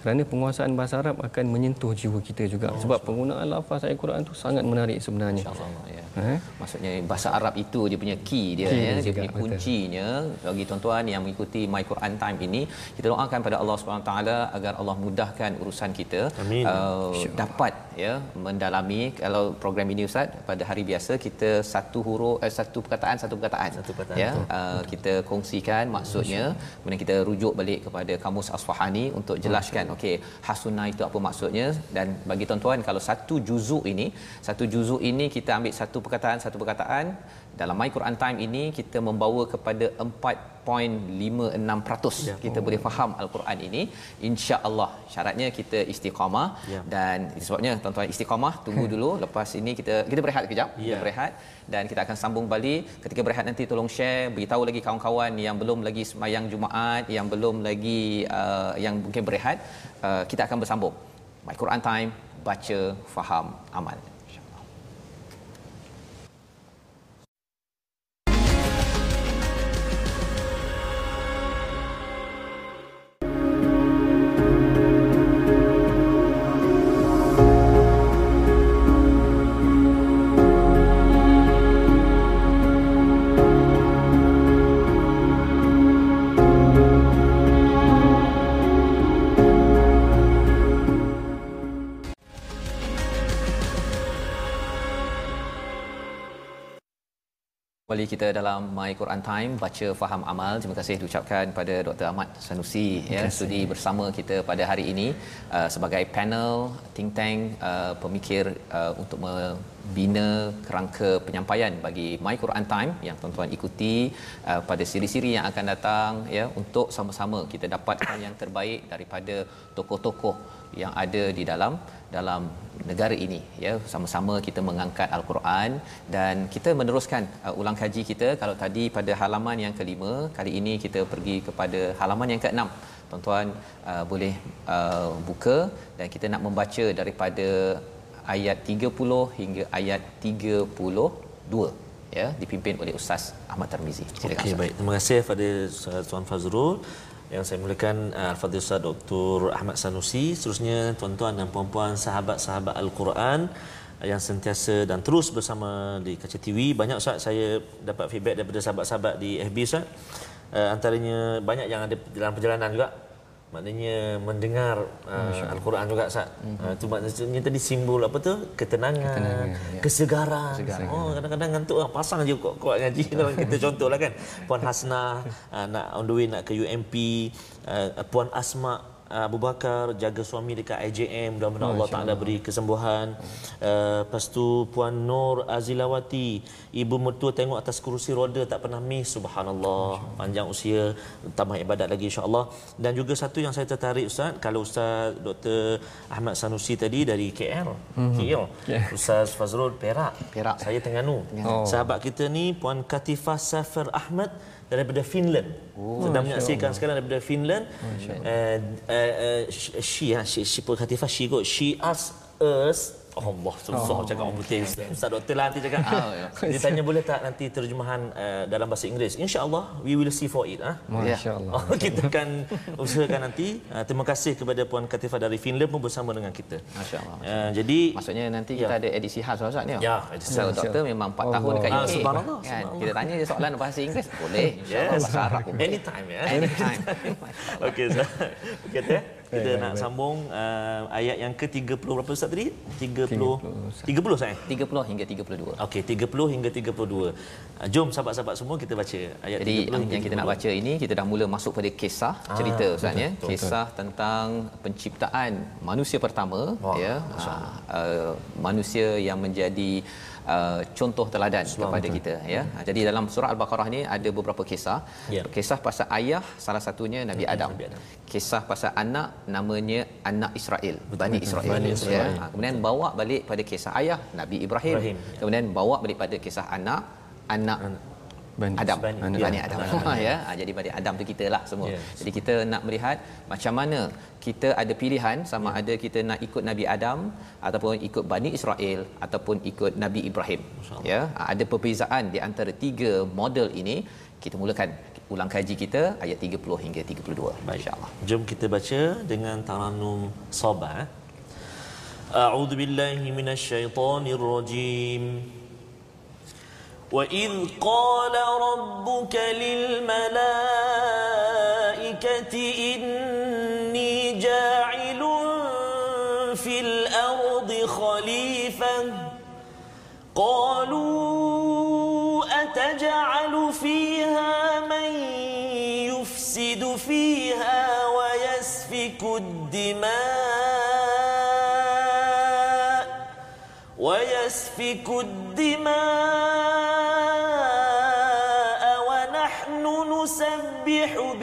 kerana penguasaan bahasa Arab akan menyentuh jiwa kita juga. Oh, sebab penggunaan lafaz ayat Quran itu sangat menarik sebenarnya. Insyaallah ya. Eh? maksudnya bahasa Arab itu dia punya key dia key ya. Dia punya kuncinya. Betul. bagi tuan-tuan yang mengikuti My Quran Time ini kita doakan pada Allah Subhanahu taala agar Allah mudahkan urusan kita Amin. Uh, dapat ya mendalami. Kalau program ini ustaz pada hari biasa kita satu huruf eh, satu perkataan satu perkataan. Satu perkataan ya uh, kita kongsikan maksudnya. Kemudian kita rujuk balik kepada kamus Asfahani untuk jelaskan okey hasuna itu apa maksudnya? Dan bagi tuan-tuan kalau satu juzuk ini satu juzuk ini kita ambil satu perkataan satu perkataan dalam My Quran Time ini kita membawa kepada 4.56% ya. kita oh. boleh faham al-Quran ini insya-Allah syaratnya kita istiqamah ya. dan sebabnya tuan-tuan istiqamah tunggu [LAUGHS] dulu lepas ini kita kita berehat kejap ya. kita berehat dan kita akan sambung balik ketika berehat nanti tolong share beritahu lagi kawan-kawan yang belum lagi semayang Jumaat yang belum lagi uh, yang mungkin berehat uh, kita akan bersambung My Quran Time baca faham amal kembali kita dalam My Quran Time baca faham amal. Terima kasih diucapkan pada Dr. Ahmad Sanusi ya studi bersama kita pada hari ini uh, sebagai panel think tank uh, pemikir uh, untuk membina kerangka penyampaian bagi My Quran Time yang tuan-tuan ikuti uh, pada siri-siri yang akan datang ya untuk sama-sama kita dapatkan yang terbaik daripada tokoh-tokoh yang ada di dalam dalam negara ini ya. Sama-sama kita mengangkat al-Quran dan kita meneruskan uh, ulang kaji kita. Kalau tadi pada halaman yang kelima kali ini kita pergi kepada halaman yang keenam. Tuan-tuan uh, boleh uh, buka dan kita nak membaca daripada ayat 30 hingga ayat 32 ya dipimpin oleh ustaz Ahmad Tarmizi. Silakan. Okey baik. Terima kasih kepada tuan Fazrul yang saya mulakan uh, Al-Fadhil Ustaz Dr. Ahmad Sanusi seterusnya tuan-tuan dan puan-puan sahabat-sahabat Al-Quran uh, yang sentiasa dan terus bersama di Kaca TV banyak Ustaz saya dapat feedback daripada sahabat-sahabat di FB Ustaz uh, antaranya banyak yang ada dalam perjalanan juga maknanya mendengar uh, al-Quran juga Ustaz. Mm-hmm. Uh, tu maknanya tadi simbol apa tu? Ketenangan, Ketenangan ya. kesegaran. kesegaran. Oh kadang-kadang ngantuk lah pasang je kok kuat ngaji dalam kita [LAUGHS] contohlah kan. Puan Hasnah uh, nak on the way nak ke UMP, uh, Puan Asma Abu Bakar jaga suami dekat IJM mudah-mudahan Allah Taala beri kesembuhan. Uh, lepas tu Puan Nur Azilawati, ibu mertua tengok atas kerusi roda tak pernah miss subhanallah. Panjang usia, tambah ibadat lagi insya-Allah. Dan juga satu yang saya tertarik ustaz, kalau ustaz Dr. Ahmad Sanusi tadi dari KL. Mm-hmm. KL. Yeah. Ustaz Fazrul Perak. Perak. Saya Terengganu. Oh. Sahabat kita ni Puan Katifah Safir Ahmad daripada Finland. Oh, Sedang menyaksikan sekarang daripada Finland. Uh, uh, uh, she, ha, she, she, she, she, she asked us Allah susah oh, cakap orang putih. Ustaz Doktor lah nanti cakap. Oh, ya. dia tanya boleh tak nanti terjemahan uh, dalam bahasa Inggeris? InsyaAllah we will see for it ah. MasyaAllah. Oh, [LAUGHS] kita akan usahakan nanti. Uh, terima kasih kepada Puan Katifah dari Finland pun bersama dengan kita. MasyaAllah uh, jadi maksudnya nanti kita ya. ada edisi khas Ustaz ni ya Ustaz Doktor memang 4 Allah. tahun dekat UK ah, subhanallah, kan? kita tanya dia soalan bahasa Inggeris boleh. [LAUGHS] InsyaAllah yes. bahasa Arab anytime ya. Anytime. [LAUGHS] Okay, so. kita kita baik, nak baik. sambung uh, ayat yang ke-30 berapa Ustaz tadi? 30 30, 30 saya. 30 hingga 32. Okey, 30 hingga 32. Uh, jom sahabat-sahabat semua kita baca ayat Jadi 30 hingga yang kita nak 32. baca ini kita dah mula masuk pada kisah cerita Ah, Ustaz ya. Kisah tentang penciptaan manusia pertama Wah, ya. Uh, manusia yang menjadi uh, contoh teladan kepada kita ya. Ha, Jadi dalam surah Al-Baqarah ni ada beberapa kisah. Ya. Kisah pasal ayah salah satunya Nabi Adam. Nabi Adam. Kisah pasal anak namanya anak Israel, Bani Israel. Bani Israel. Ya. Ha, kemudian bawa balik pada kisah ayah Nabi Ibrahim. Ibrahim, ya. Kemudian bawa balik pada kisah anak anak Bani. Adam Bani. Bani, [LAUGHS] Ya. Bani Adam ya ha, jadi Bani Adam tu kita lah semua Yes. jadi kita nak melihat macam mana kita ada pilihan sama Ya. ada kita nak ikut Nabi Adam ataupun ikut Bani Israel ataupun ikut Nabi Ibrahim ya ha, ada perbezaan di antara tiga model ini kita mulakan ulang kaji kita ayat 30 hingga 32 Baik. insyaallah Jom kita baca dengan taranum Sabah. eh. A'udzu billahi rajim. وإذ قال ربك للملائكة إني جاعل في الأرض خليفة قالوا أتجعل فيها من يفسد فيها ويسفك الدماء ويسفك الدماء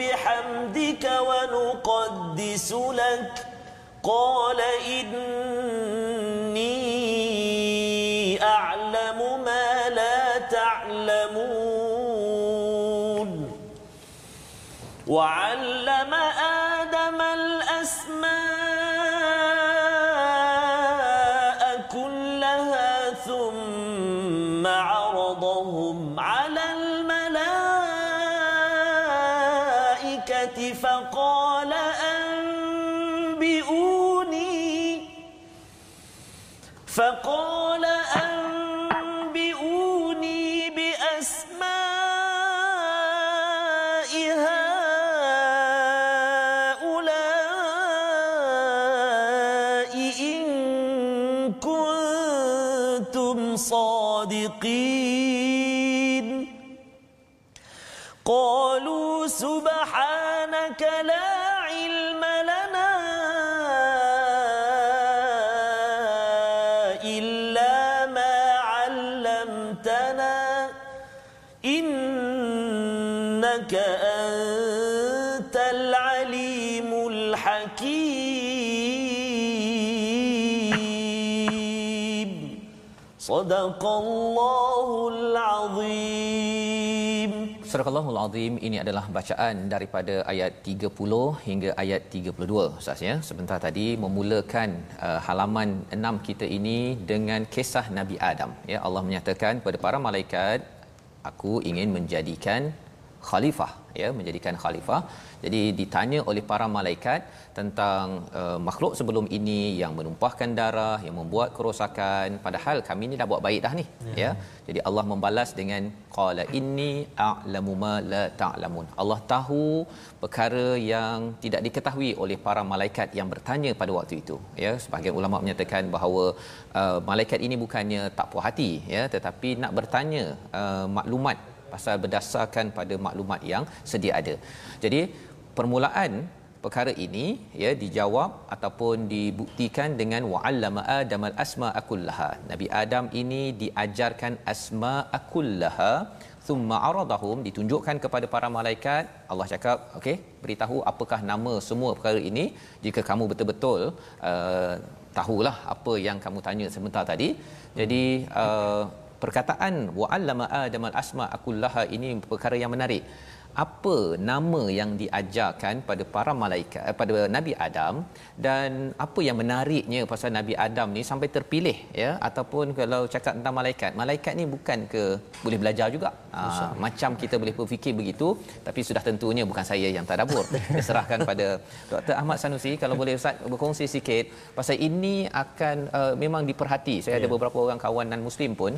بحمدك ونقدس لك. قال إني أعلم ما لا تعلمون. وعلم إنك أنت العليم الحكيم صدق الله العظيم Surah Al-Azim ini adalah bacaan daripada ayat 30 hingga ayat 32 Ustaz ya. Sebentar tadi memulakan uh, halaman 6 kita ini dengan kisah Nabi Adam. Ya Allah menyatakan kepada para malaikat aku ingin menjadikan khalifah ya menjadikan khalifah. Jadi ditanya oleh para malaikat tentang uh, makhluk sebelum ini yang menumpahkan darah yang membuat kerosakan. Padahal kami ni dah buat baik dah ni ya, ya. jadi Allah membalas dengan qala inni a'lamu ma la ta'lamun. Allah tahu perkara yang tidak diketahui oleh para malaikat yang bertanya pada waktu itu ya. Sebahagian ulama menyatakan bahawa uh, malaikat ini bukannya tak puas hati ya tetapi nak bertanya uh, maklumat pasal berdasarkan pada maklumat yang sedia ada. Jadi permulaan perkara ini ya dijawab ataupun dibuktikan dengan wa'allama adam al-asma'a kullaha. Nabi Adam ini diajarkan asma'a kullaha thumma aradahum ditunjukkan kepada para malaikat Allah cakap okey beritahu apakah nama semua perkara ini jika kamu betul-betul uh, tahulah apa yang kamu tanya sebentar tadi jadi uh, perkataan wa'allama adam al-asma akullaha ini perkara yang menarik apa nama yang diajarkan pada para malaikat eh, pada Nabi Adam dan apa yang menariknya pasal Nabi Adam ni sampai terpilih ya? Ataupun kalau cakap tentang malaikat malaikat ni bukan ke boleh belajar juga? Ha, macam kita boleh berfikir begitu tapi sudah tentunya bukan saya yang tadabbur saya [LAUGHS] serahkan pada Dr Ahmad Sanusi. Kalau boleh Ustaz berkongsi sikit pasal ini akan uh, memang diperhati. Saya yeah. ada beberapa orang kawan non muslim pun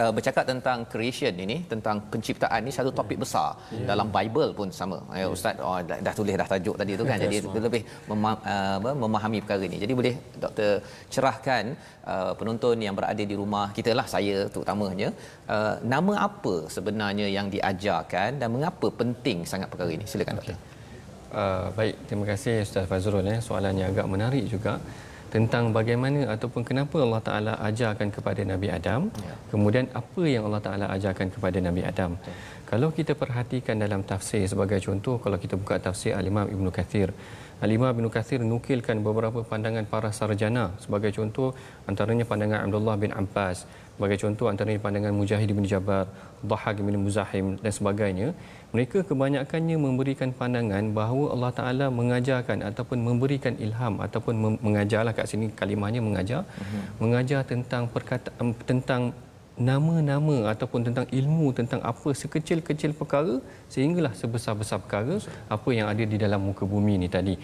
uh, bercakap tentang creation ini tentang penciptaan ini satu topik besar yeah. dalam Bible pun sama. Ya yeah. ustaz oh, dah, dah tulis dah tajuk tadi tu kan. Yeah, jadi lebih mema- uh, memahami perkara ini. Jadi boleh doktor cerahkan uh, penonton yang berada di rumah kita lah saya terutamanya uh, nama apa sebenarnya yang diajarkan dan mengapa penting sangat perkara ini. Silakan okay. doktor. Uh, baik, terima kasih Ustaz Fazrul eh. Soalannya agak menarik juga tentang bagaimana ataupun kenapa Allah Taala ajarkan kepada Nabi Adam ya. kemudian apa yang Allah Taala ajarkan kepada Nabi Adam ya. kalau kita perhatikan dalam tafsir sebagai contoh kalau kita buka tafsir Al-Imam Ibn Kathir Al-Imam Ibn Kathir nukilkan beberapa pandangan para sarjana sebagai contoh antaranya pandangan Abdullah bin Abbas sebagai contoh antaranya pandangan Mujahid bin Jabar Dhahak bin Muzahim dan sebagainya mereka kebanyakannya memberikan pandangan bahawa Allah Taala mengajarkan ataupun memberikan ilham ataupun mengajarlah kat sini kalimahnya mengajar uh-huh. mengajar tentang perkataan tentang nama-nama ataupun tentang ilmu tentang apa sekecil-kecil perkara sehinggalah sebesar-besar perkara apa yang ada di dalam muka bumi ini tadi.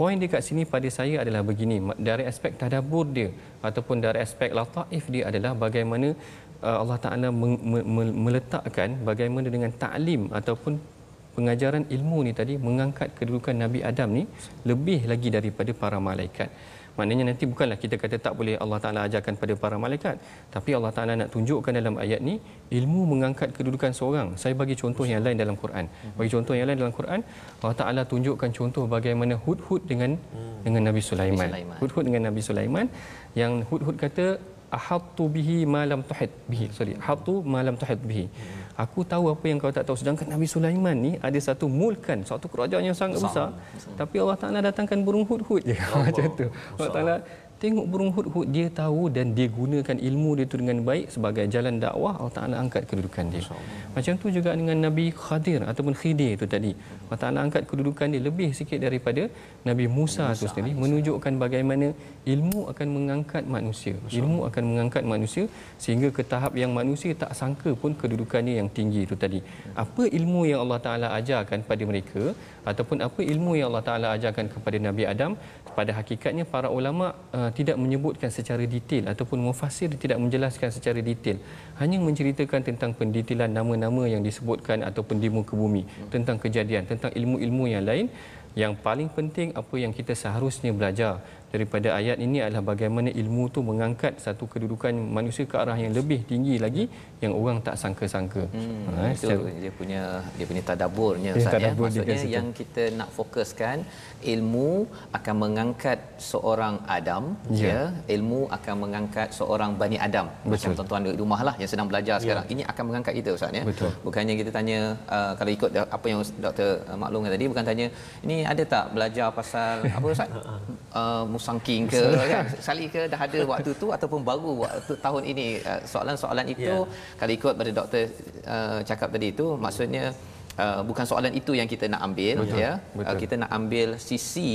Poin dekat sini pada saya adalah begini dari aspek tadabbur dia ataupun dari aspek lataif dia adalah bagaimana Uh, Allah Taala meletakkan bagaimana dengan taklim ataupun pengajaran ilmu ni tadi mengangkat kedudukan Nabi Adam ni lebih lagi daripada para malaikat. Maknanya nanti bukanlah kita kata tak boleh Allah Taala ajarkan pada para malaikat, tapi Allah Taala nak tunjukkan dalam ayat ni ilmu mengangkat kedudukan seorang. Saya bagi contoh yang lain dalam Quran. Bagi contoh yang lain dalam Quran, Allah Taala tunjukkan contoh bagaimana Hud-Hud dengan dengan Nabi Sulaiman. Hud-Hud dengan Nabi Sulaiman yang Hud-Hud kata ahattu bihi ma lam tuhit bihi. Sorry ahattu ma lam tuhit bihi. Aku tahu apa yang kau tak tahu. Sedangkan Nabi Sulaiman ni ada satu mulkan satu kerajaan yang sangat besar, besar. tapi Allah Taala datangkan burung hud-hud je. [LAUGHS] Macam tu. Allah Taala tengok burung hud-hud dia tahu dan dia gunakan ilmu dia tu dengan baik sebagai jalan dakwah Allah Taala angkat kedudukan dia. Macam tu juga dengan Nabi Khadir ataupun Khidir tu tadi. Allah Taala angkat kedudukan dia lebih sikit daripada Nabi Musa, Musa tu sendiri menunjukkan bagaimana ilmu akan mengangkat manusia. Ilmu akan mengangkat manusia sehingga ke tahap yang manusia tak sangka pun kedudukannya yang tinggi itu tadi. Apa ilmu yang Allah Taala ajarkan pada mereka ataupun apa ilmu yang Allah Taala ajarkan kepada Nabi Adam pada hakikatnya para ulama uh, tidak menyebutkan secara detail ataupun mufassir tidak menjelaskan secara detail. Hanya menceritakan tentang pendetailan nama-nama yang disebutkan ataupun di muka bumi tentang kejadian tentang ilmu-ilmu yang lain. Yang paling penting apa yang kita seharusnya belajar daripada ayat ini adalah bagaimana ilmu tu mengangkat satu kedudukan manusia ke arah yang lebih tinggi lagi yang orang tak sangka-sangka. Hmm, ha, itu secara... dia punya dia punya tadaburnya Ustaz ya. Maksudnya yang kita nak fokuskan ilmu akan mengangkat seorang Adam ya. ya. Ilmu akan mengangkat seorang Bani Adam. Betul. Macam tuan-tuan di rumah lah yang sedang belajar ya. sekarang. Ini akan mengangkat kita Ustaz ya. Betul. Bukannya kita tanya uh, kalau ikut apa yang Dr. maklumkan tadi bukan tanya ini ada tak belajar pasal apa Ustaz? [LAUGHS] Uh, musangking ke kan sali ke dah ada waktu tu ataupun baru waktu tahun ini uh, soalan-soalan itu yeah. kalau ikut pada doktor uh, cakap tadi itu maksudnya Uh, bukan soalan itu yang kita nak ambil betul, ya betul. Uh, kita nak ambil sisi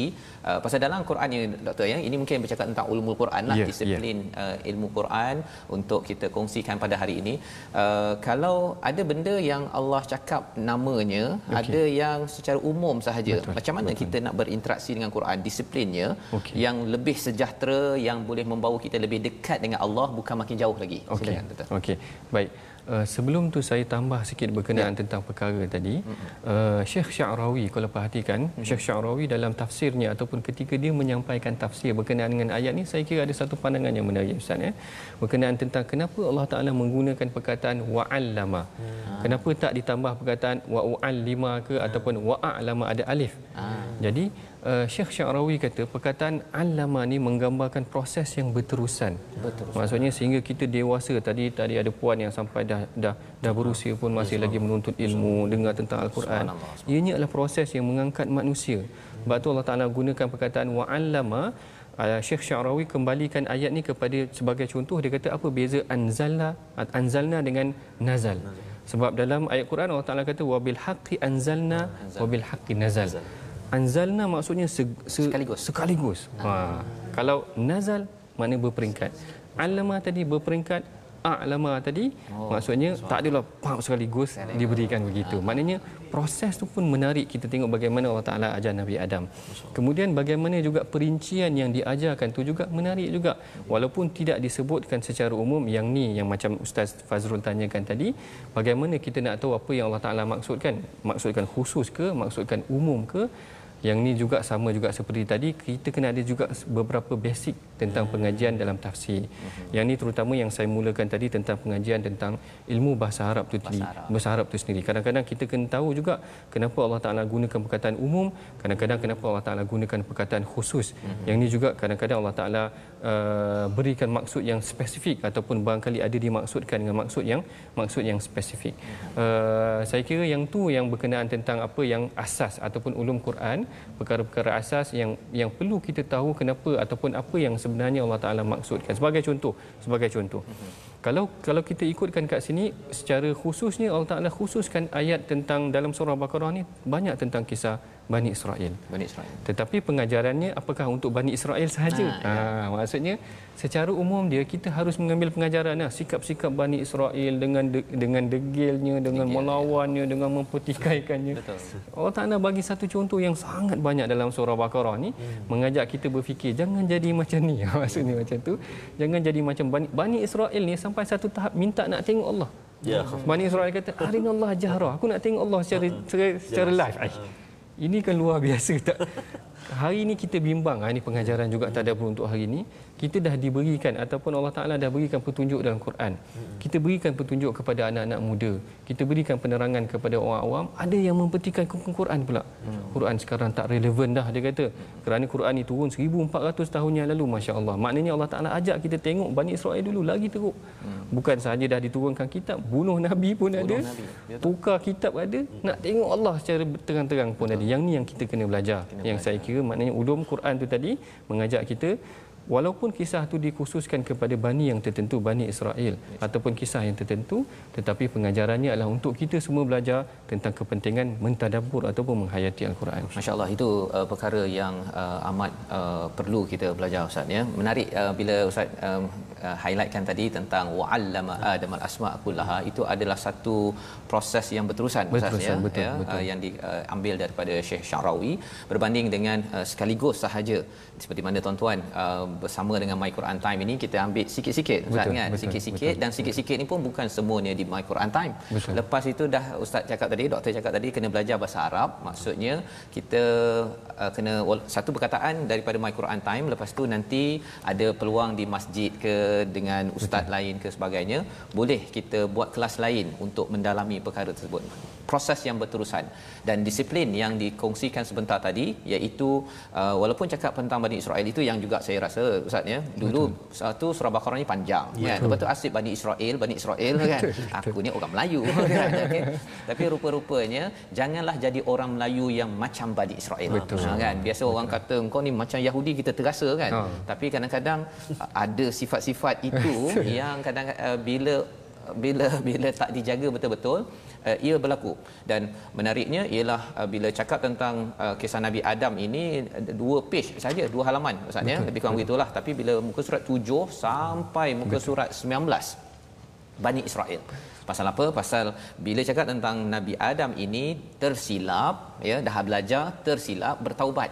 uh, pasal dalam Quran ni doktor ya ini mungkin bercakap tentang ulumul Quran lah yeah, disiplin yeah. Uh, ilmu Quran untuk kita kongsikan pada hari ini uh, kalau ada benda yang Allah cakap namanya okay. ada yang secara umum sahaja betul, macam mana betul. kita nak berinteraksi dengan Quran disiplinnya okay. yang lebih sejahtera yang boleh membawa kita lebih dekat dengan Allah bukan makin jauh lagi okay. silakan doktor okey baik Uh, sebelum tu saya tambah sikit berkenaan ya. tentang perkara tadi. Uh, Syekh Syarawi kalau perhatikan, mm-hmm. Syekh Syarawi dalam tafsirnya ataupun ketika dia menyampaikan tafsir berkenaan dengan ayat ni, saya kira ada satu pandangan yang menarik Ustaz ya. Berkenaan tentang kenapa Allah Taala menggunakan perkataan wa'allama. Hmm. Kenapa tak ditambah perkataan wa'allima ke hmm. ataupun wa'alama ada alif. Hmm. Jadi uh, Syekh Syarawi kata perkataan allama ni menggambarkan proses yang berterusan. Betul. Maksudnya sehingga kita dewasa tadi tadi ada puan yang sampai dah dah dah berusia pun masih lagi menuntut ilmu dengar tentang al-Quran. Ianya adalah proses yang mengangkat manusia. Sebab tu Allah Taala gunakan perkataan wa'allama uh, Syekh Syarawi kembalikan ayat ni kepada sebagai contoh dia kata apa beza anzalna anzalna dengan nazal. Sebab dalam ayat Quran Allah Taala kata wabil haqqi anzalna wabil haqqi nazal anzalna maksudnya se, se, sekaligus sekaligus ha. kalau nazal makna berperingkat alama tadi berperingkat a'lama tadi oh, maksudnya so, tak adalah pam sekaligus diberikan begitu. Ha. Maknanya proses tu pun menarik kita tengok bagaimana Allah Taala ajar Nabi Adam. Kemudian bagaimana juga perincian yang diajarkan tu juga menarik juga. Walaupun tidak disebutkan secara umum yang ni yang macam Ustaz Fazrul tanyakan tadi, bagaimana kita nak tahu apa yang Allah Taala maksudkan? Maksudkan khusus ke, maksudkan umum ke? Yang ni juga sama juga seperti tadi kita kena ada juga beberapa basic tentang pengajian dalam tafsir. Uh-huh. Yang ni terutama yang saya mulakan tadi tentang pengajian tentang ilmu bahasa Arab tu tadi. Bahasa Arab tu sendiri. Kadang-kadang kita kena tahu juga kenapa Allah Taala gunakan perkataan umum, kadang-kadang kenapa Allah Taala gunakan perkataan khusus. Uh-huh. Yang ni juga kadang-kadang Allah Taala uh, berikan maksud yang spesifik ataupun barangkali ada dimaksudkan dengan maksud yang maksud yang spesifik. Uh, saya kira yang tu yang berkenaan tentang apa yang asas ataupun ulum Quran, perkara-perkara asas yang yang perlu kita tahu kenapa ataupun apa yang sebenarnya Allah Taala maksudkan. Sebagai contoh, sebagai contoh. Kalau kalau kita ikutkan kat sini secara khususnya Allah Taala khususkan ayat tentang dalam surah Baqarah ni banyak tentang kisah Bani Israel. Bani Israel. Tetapi pengajarannya apakah untuk Bani Israel sahaja? Ha, ya. ha maksudnya secara umum dia kita harus mengambil pengajaran lah sikap-sikap Bani Israel dengan de, dengan degilnya, dengan Degil, melawannya, ya. dengan mempertikaikannya. Betul. Allah Taala bagi satu contoh yang sangat banyak dalam surah Baqarah ni hmm. mengajak kita berfikir jangan jadi macam ni. [LAUGHS] maksudnya macam tu. Jangan jadi macam Bani, Bani Israel ni sampai satu tahap minta nak tengok Allah. Ya. Bani Israel kata, "Arinallah jahra." Aku nak tengok Allah secara secara, secara live. Ini kan luar [LAUGHS] biasa tak? Hari ini kita bimbang, ha, ini pengajaran juga tak ada pun untuk hari ini kita dah diberikan ataupun Allah Taala dah berikan petunjuk dalam Quran. Kita berikan petunjuk kepada anak-anak muda. Kita berikan penerangan kepada orang awam. Ada yang mempertikaikan Quran pula. Quran sekarang tak relevan dah dia kata. Kerana Quran ni turun 1400 tahun yang lalu masya-Allah. Maknanya Allah Taala ajak kita tengok Bani Israel dulu lagi teruk. Bukan sahaja dah diturunkan kitab, bunuh nabi pun bunuh ada. Nabi. Tukar kitab ada. Nak tengok Allah secara terang-terang pun Betul. ada. Yang ni yang kita kena belajar. Kena yang belajar. saya kira maknanya ulum Quran tu tadi mengajak kita walaupun kisah itu dikhususkan kepada bani yang tertentu bani Israel yes. ataupun kisah yang tertentu tetapi pengajarannya adalah untuk kita semua belajar tentang kepentingan mentadabbur ataupun menghayati al-Quran. Masya-Allah itu uh, perkara yang uh, amat uh, perlu kita belajar ustaz ya. Menarik uh, bila ustaz uh, uh, highlightkan tadi tentang wa'allama adam al-asma' kullaha itu adalah satu proses yang berterusan ustaz ya, betul, ya betul. Uh, yang diambil uh, daripada Syekh Syarawi berbanding dengan uh, sekaligus sahaja seperti mana tuan-tuan uh, bersama dengan My Quran Time ini kita ambil sikit-sikit ustaz kan? sikit-sikit dan sikit-sikit ni pun bukan semuanya di My Quran Time. Betul. lepas itu dah ustaz cakap tadi doktor cakap tadi kena belajar bahasa Arab. Maksudnya kita uh, kena satu perkataan daripada My Quran Time lepas tu nanti ada peluang di masjid ke dengan ustaz betul. lain ke sebagainya boleh kita buat kelas lain untuk mendalami perkara tersebut proses yang berterusan dan disiplin yang dikongsikan sebentar tadi iaitu uh, walaupun cakap tentang Bani Israel itu yang juga saya rasa ustaz ya dulu betul. satu surah Baqarah ni panjang ya, kan lepas tu asyik Bani Israel Bani Israel kan aku ni orang Melayu [LAUGHS] kan okay? tapi rupa-rupanya janganlah jadi orang Melayu yang macam Bani Israel betul. Ha, kan? Biasa betul. orang kata kau ni macam Yahudi kita terasa kan? Ha. tapi kadang-kadang ada sifat-sifat itu [LAUGHS] yang kadang uh, bila bila bila tak dijaga betul-betul uh, ia berlaku. Dan menariknya ialah uh, bila cakap tentang uh, kisah Nabi Adam ini dua page saja dua halaman maksudnya. Lebih kurang begitulah. Tapi bila muka surat 7 sampai muka betul. surat 19 Bani Israel pasal apa pasal bila cakap tentang Nabi Adam ini tersilap ya dah belajar tersilap bertaubat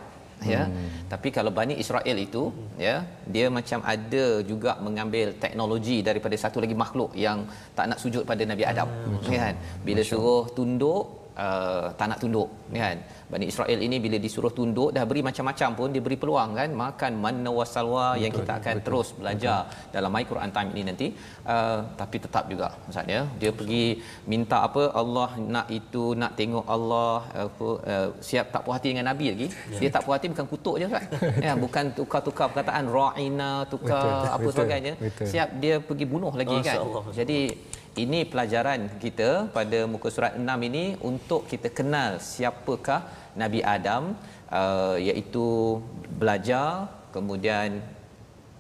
ya hmm. tapi kalau Bani Israel itu ya dia macam ada juga mengambil teknologi daripada satu lagi makhluk yang tak nak sujud pada Nabi Adam hmm. kan bila suruh tunduk uh, tak nak tunduk kan? Bani Israel ini bila disuruh tunduk dah beri macam-macam pun dia beri peluang kan? Makan manna wasalwa yang kita akan betul, terus belajar betul. dalam my Quran time ini nanti. Uh, tapi tetap juga maksudnya dia pergi minta apa? Allah nak itu nak tengok Allah apa uh, siap tak puas hati dengan nabi lagi? Ya. dia tak puas hati bukan kutuk je kan [LAUGHS] ya bukan tukar-tukar perkataan ra'ina tukar betul, apa betul, sebagainya. betul. siap dia pergi bunuh lagi kan? Jadi ini pelajaran kita pada muka surat 6 ini untuk kita kenal siapakah Nabi Adam uh, iaitu belajar kemudian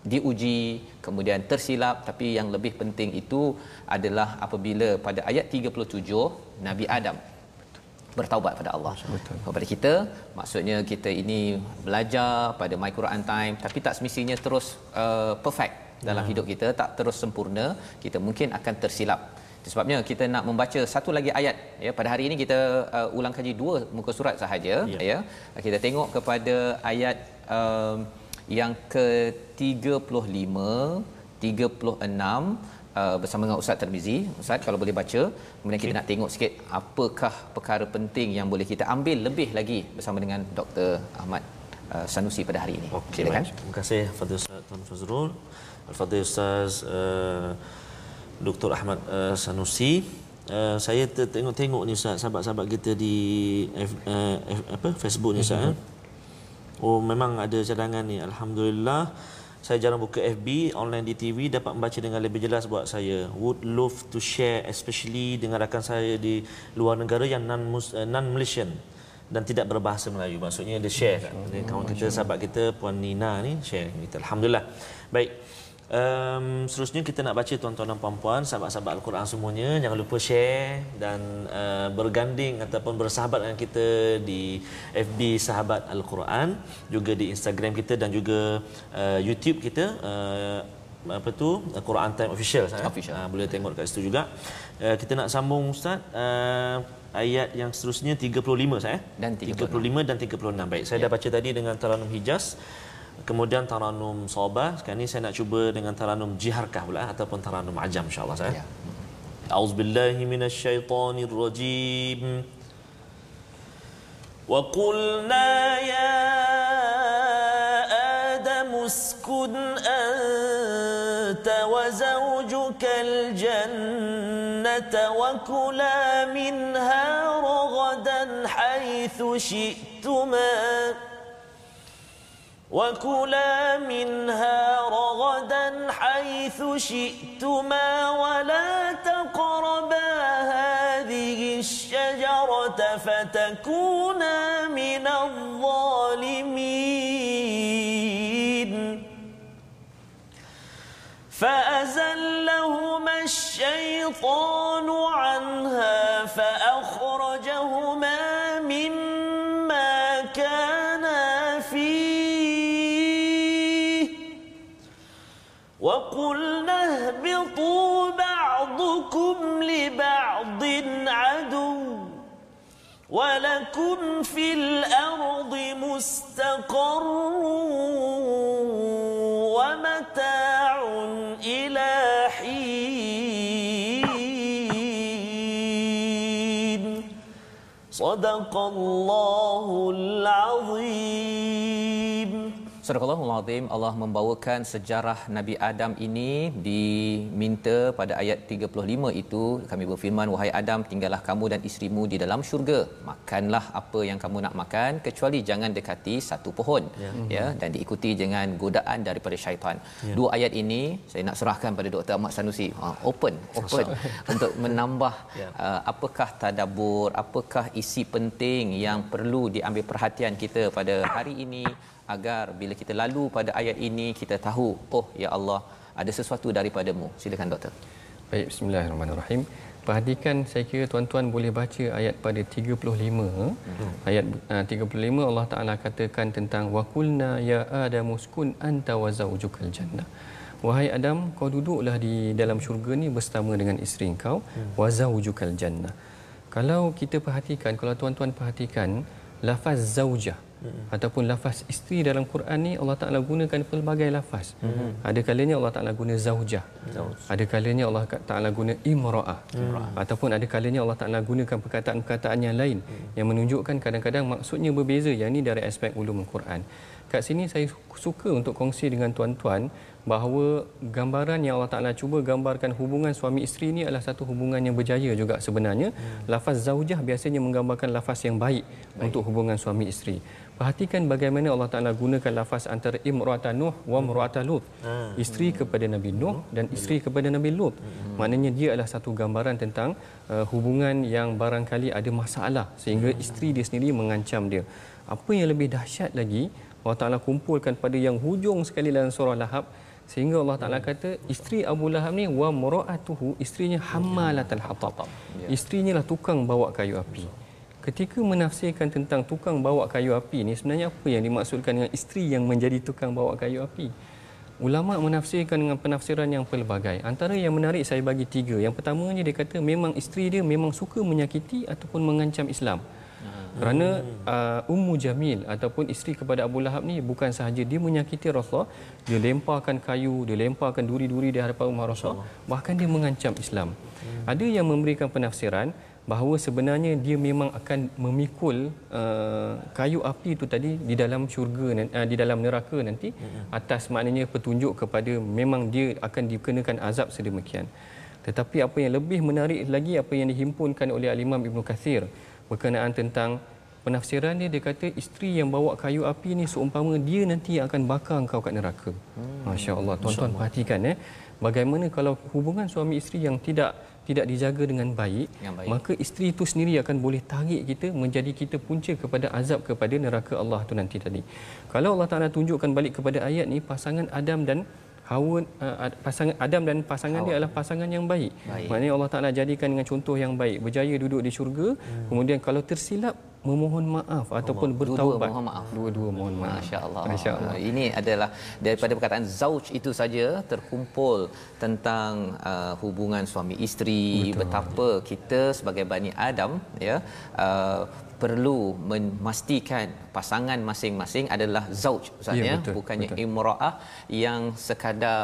diuji kemudian tersilap. Tapi yang lebih penting itu adalah apabila pada ayat 37 Nabi Adam bertaubat pada Allah. Betul. kepada kita maksudnya kita ini belajar pada my Quran time tapi tak semestinya terus uh, perfect dalam hidup kita tak terus sempurna kita mungkin akan tersilap sebabnya kita nak membaca satu lagi ayat ya pada hari ini kita uh, ulang kaji dua muka surat sahaja ya, ya. kita tengok kepada ayat um, yang ke-35 36 Uh, bersama dengan Ustaz Termizi. Ustaz kalau boleh baca, kemudian kita okay. nak tengok sikit apakah perkara penting yang boleh kita ambil lebih lagi bersama dengan Dr. Ahmad uh, Sanusi pada hari ini. Okey, terima kasih Fadil Ustaz Tuan Fazrul. Al-Fadhil Ustaz uh, Dr. Ahmad uh, Sanusi. Uh, saya tengok-tengok ni Ustaz, sahabat-sahabat kita di F, uh, F, apa Facebook ni Ustaz. Mm-hmm. Oh memang ada cadangan ni. Alhamdulillah saya jarang buka FB online di TV dapat membaca dengan lebih jelas buat saya would love to share especially dengan rakan saya di luar negara yang non eh, non Malaysian dan tidak berbahasa Melayu maksudnya dia share kan kawan kita sahabat kita puan Nina ni share kita alhamdulillah baik Um, seterusnya kita nak baca tuan-tuan dan puan-puan sahabat-sahabat Al-Quran semuanya. Jangan lupa share dan uh, berganding ataupun bersahabat dengan kita di FB Sahabat Al-Quran juga di Instagram kita dan juga uh, YouTube kita uh, apa tu? Quran Time Official saya uh, boleh tengok kat situ juga. Uh, kita nak sambung ustaz uh, ayat yang seterusnya 35 saya dan 35. 35 dan 36 baik saya ya. dah baca tadi dengan Taranum Hijaz kemudian taranum sobah sekarang ni saya nak cuba dengan taranum jiharkah pula ataupun taranum ajam insyaallah saya. Ya. auzubillahi minasyaitonir rajim wa qulna ya adam uskun anta wa zawjuka aljannata wa kula minha ragadan haythu shi'tuma وكلا منها رغدا حيث شئتما ولا تقربا هذه الشجرة فتكونا من الظالمين. فأزلهما الشيطان عنها فأخرجهما لبعض عدو ولكم في الأرض مستقر ومتاع إلى حين. صدق الله العظيم. Surah Al-Azim Allah membawakan sejarah Nabi Adam ini diminta pada ayat 35 itu kami berfirman wahai Adam tinggallah kamu dan isterimu di dalam syurga makanlah apa yang kamu nak makan kecuali jangan dekati satu pohon ya, ya dan diikuti dengan godaan daripada syaitan. Ya. Dua ayat ini saya nak serahkan pada Dr. Ahmad Sanusi. Ha, open open [LAUGHS] untuk menambah ya. uh, apakah tadabbur apakah isi penting yang perlu diambil perhatian kita pada hari ini agar bila kita lalu pada ayat ini kita tahu oh ya Allah ada sesuatu daripadamu silakan doktor baik bismillahirrahmanirrahim perhatikan saya kira tuan-tuan boleh baca ayat pada 35 hmm. ayat uh, 35 Allah Taala katakan tentang waqulna ya adamu uskun anta wa zaujukal jannah wahai adam kau duduklah di dalam syurga ni bersama dengan isteri kau hmm. wa zaujukal jannah kalau kita perhatikan kalau tuan-tuan perhatikan lafaz zaujah hmm. Ataupun lafaz isteri dalam Quran ni Allah Taala gunakan pelbagai lafaz. Hmm. Ada kalanya Allah Taala guna zaujah. Hmm. Ada kalanya Allah Taala guna imraah. Hmm. Ataupun ada kalanya Allah Taala gunakan perkataan-perkataan yang lain hmm. yang menunjukkan kadang-kadang maksudnya berbeza yang ini dari aspek ulum Quran. Kat sini saya suka untuk kongsi dengan tuan-tuan bahawa gambaran yang Allah Taala cuba gambarkan hubungan suami isteri ini adalah satu hubungan yang berjaya juga sebenarnya. Hmm. Lafaz zaujah biasanya menggambarkan lafaz yang baik, baik. untuk hubungan suami isteri. Perhatikan bagaimana Allah Taala gunakan lafaz antara imra'ata Nuh wa imra'ata Lut. Hmm. Isteri kepada Nabi Nuh dan isteri kepada Nabi Lut. Hmm. Maknanya dia adalah satu gambaran tentang uh, hubungan yang barangkali ada masalah sehingga isteri dia sendiri mengancam dia. Apa yang lebih dahsyat lagi, Allah Taala kumpulkan pada yang hujung sekali dalam surah Lahab sehingga Allah Taala kata isteri Abu Lahab ni wa mar'atuhu isterinya hammalatul hatab. Ya. Isterinya lah tukang bawa kayu api ketika menafsirkan tentang tukang bawa kayu api ni sebenarnya apa yang dimaksudkan dengan isteri yang menjadi tukang bawa kayu api ulama menafsirkan dengan penafsiran yang pelbagai. Antara yang menarik saya bagi tiga. Yang pertamanya dia kata memang isteri dia memang suka menyakiti ataupun mengancam Islam. Kerana uh, Ummu Jamil ataupun isteri kepada Abu Lahab ni bukan sahaja dia menyakiti Rasulullah, dia lemparkan kayu, dia lemparkan duri-duri di hadapan Umar Rasulullah, bahkan dia mengancam Islam. Hmm. Ada yang memberikan penafsiran bahawa sebenarnya dia memang akan memikul uh, kayu api itu tadi di dalam syurga uh, di dalam neraka nanti hmm. atas maknanya petunjuk kepada memang dia akan dikenakan azab sedemikian. Tetapi apa yang lebih menarik lagi apa yang dihimpunkan oleh Al-Imam Ibn Kathir berkenaan tentang penafsiran dia dia kata isteri yang bawa kayu api ni seumpama dia nanti akan bakar engkau kat neraka. Hmm. Masya-Allah tuan-tuan perhatikan eh bagaimana kalau hubungan suami isteri yang tidak tidak dijaga dengan baik, baik, maka isteri itu sendiri akan boleh tarik kita menjadi kita punca kepada azab kepada neraka Allah tu nanti tadi. Kalau Allah Taala tunjukkan balik kepada ayat ni pasangan Adam dan Hawa uh, pasangan Adam dan pasangan Hawa. dia adalah pasangan yang baik. baik. Maknanya Allah Taala jadikan dengan contoh yang baik, berjaya duduk di syurga. Hmm. Kemudian kalau tersilap memohon maaf ataupun Allah. bertaubat. Dua-dua mohon maaf. Dua-dua mohon maaf. Masya-Allah. Masya-Allah. Ini adalah daripada perkataan zauj itu saja terkumpul tentang uh, hubungan suami isteri, Betul. betapa kita sebagai Bani Adam ya uh, perlu memastikan pasangan masing-masing adalah zauj ustaz ya, ya bukannya betul. imraah yang sekadar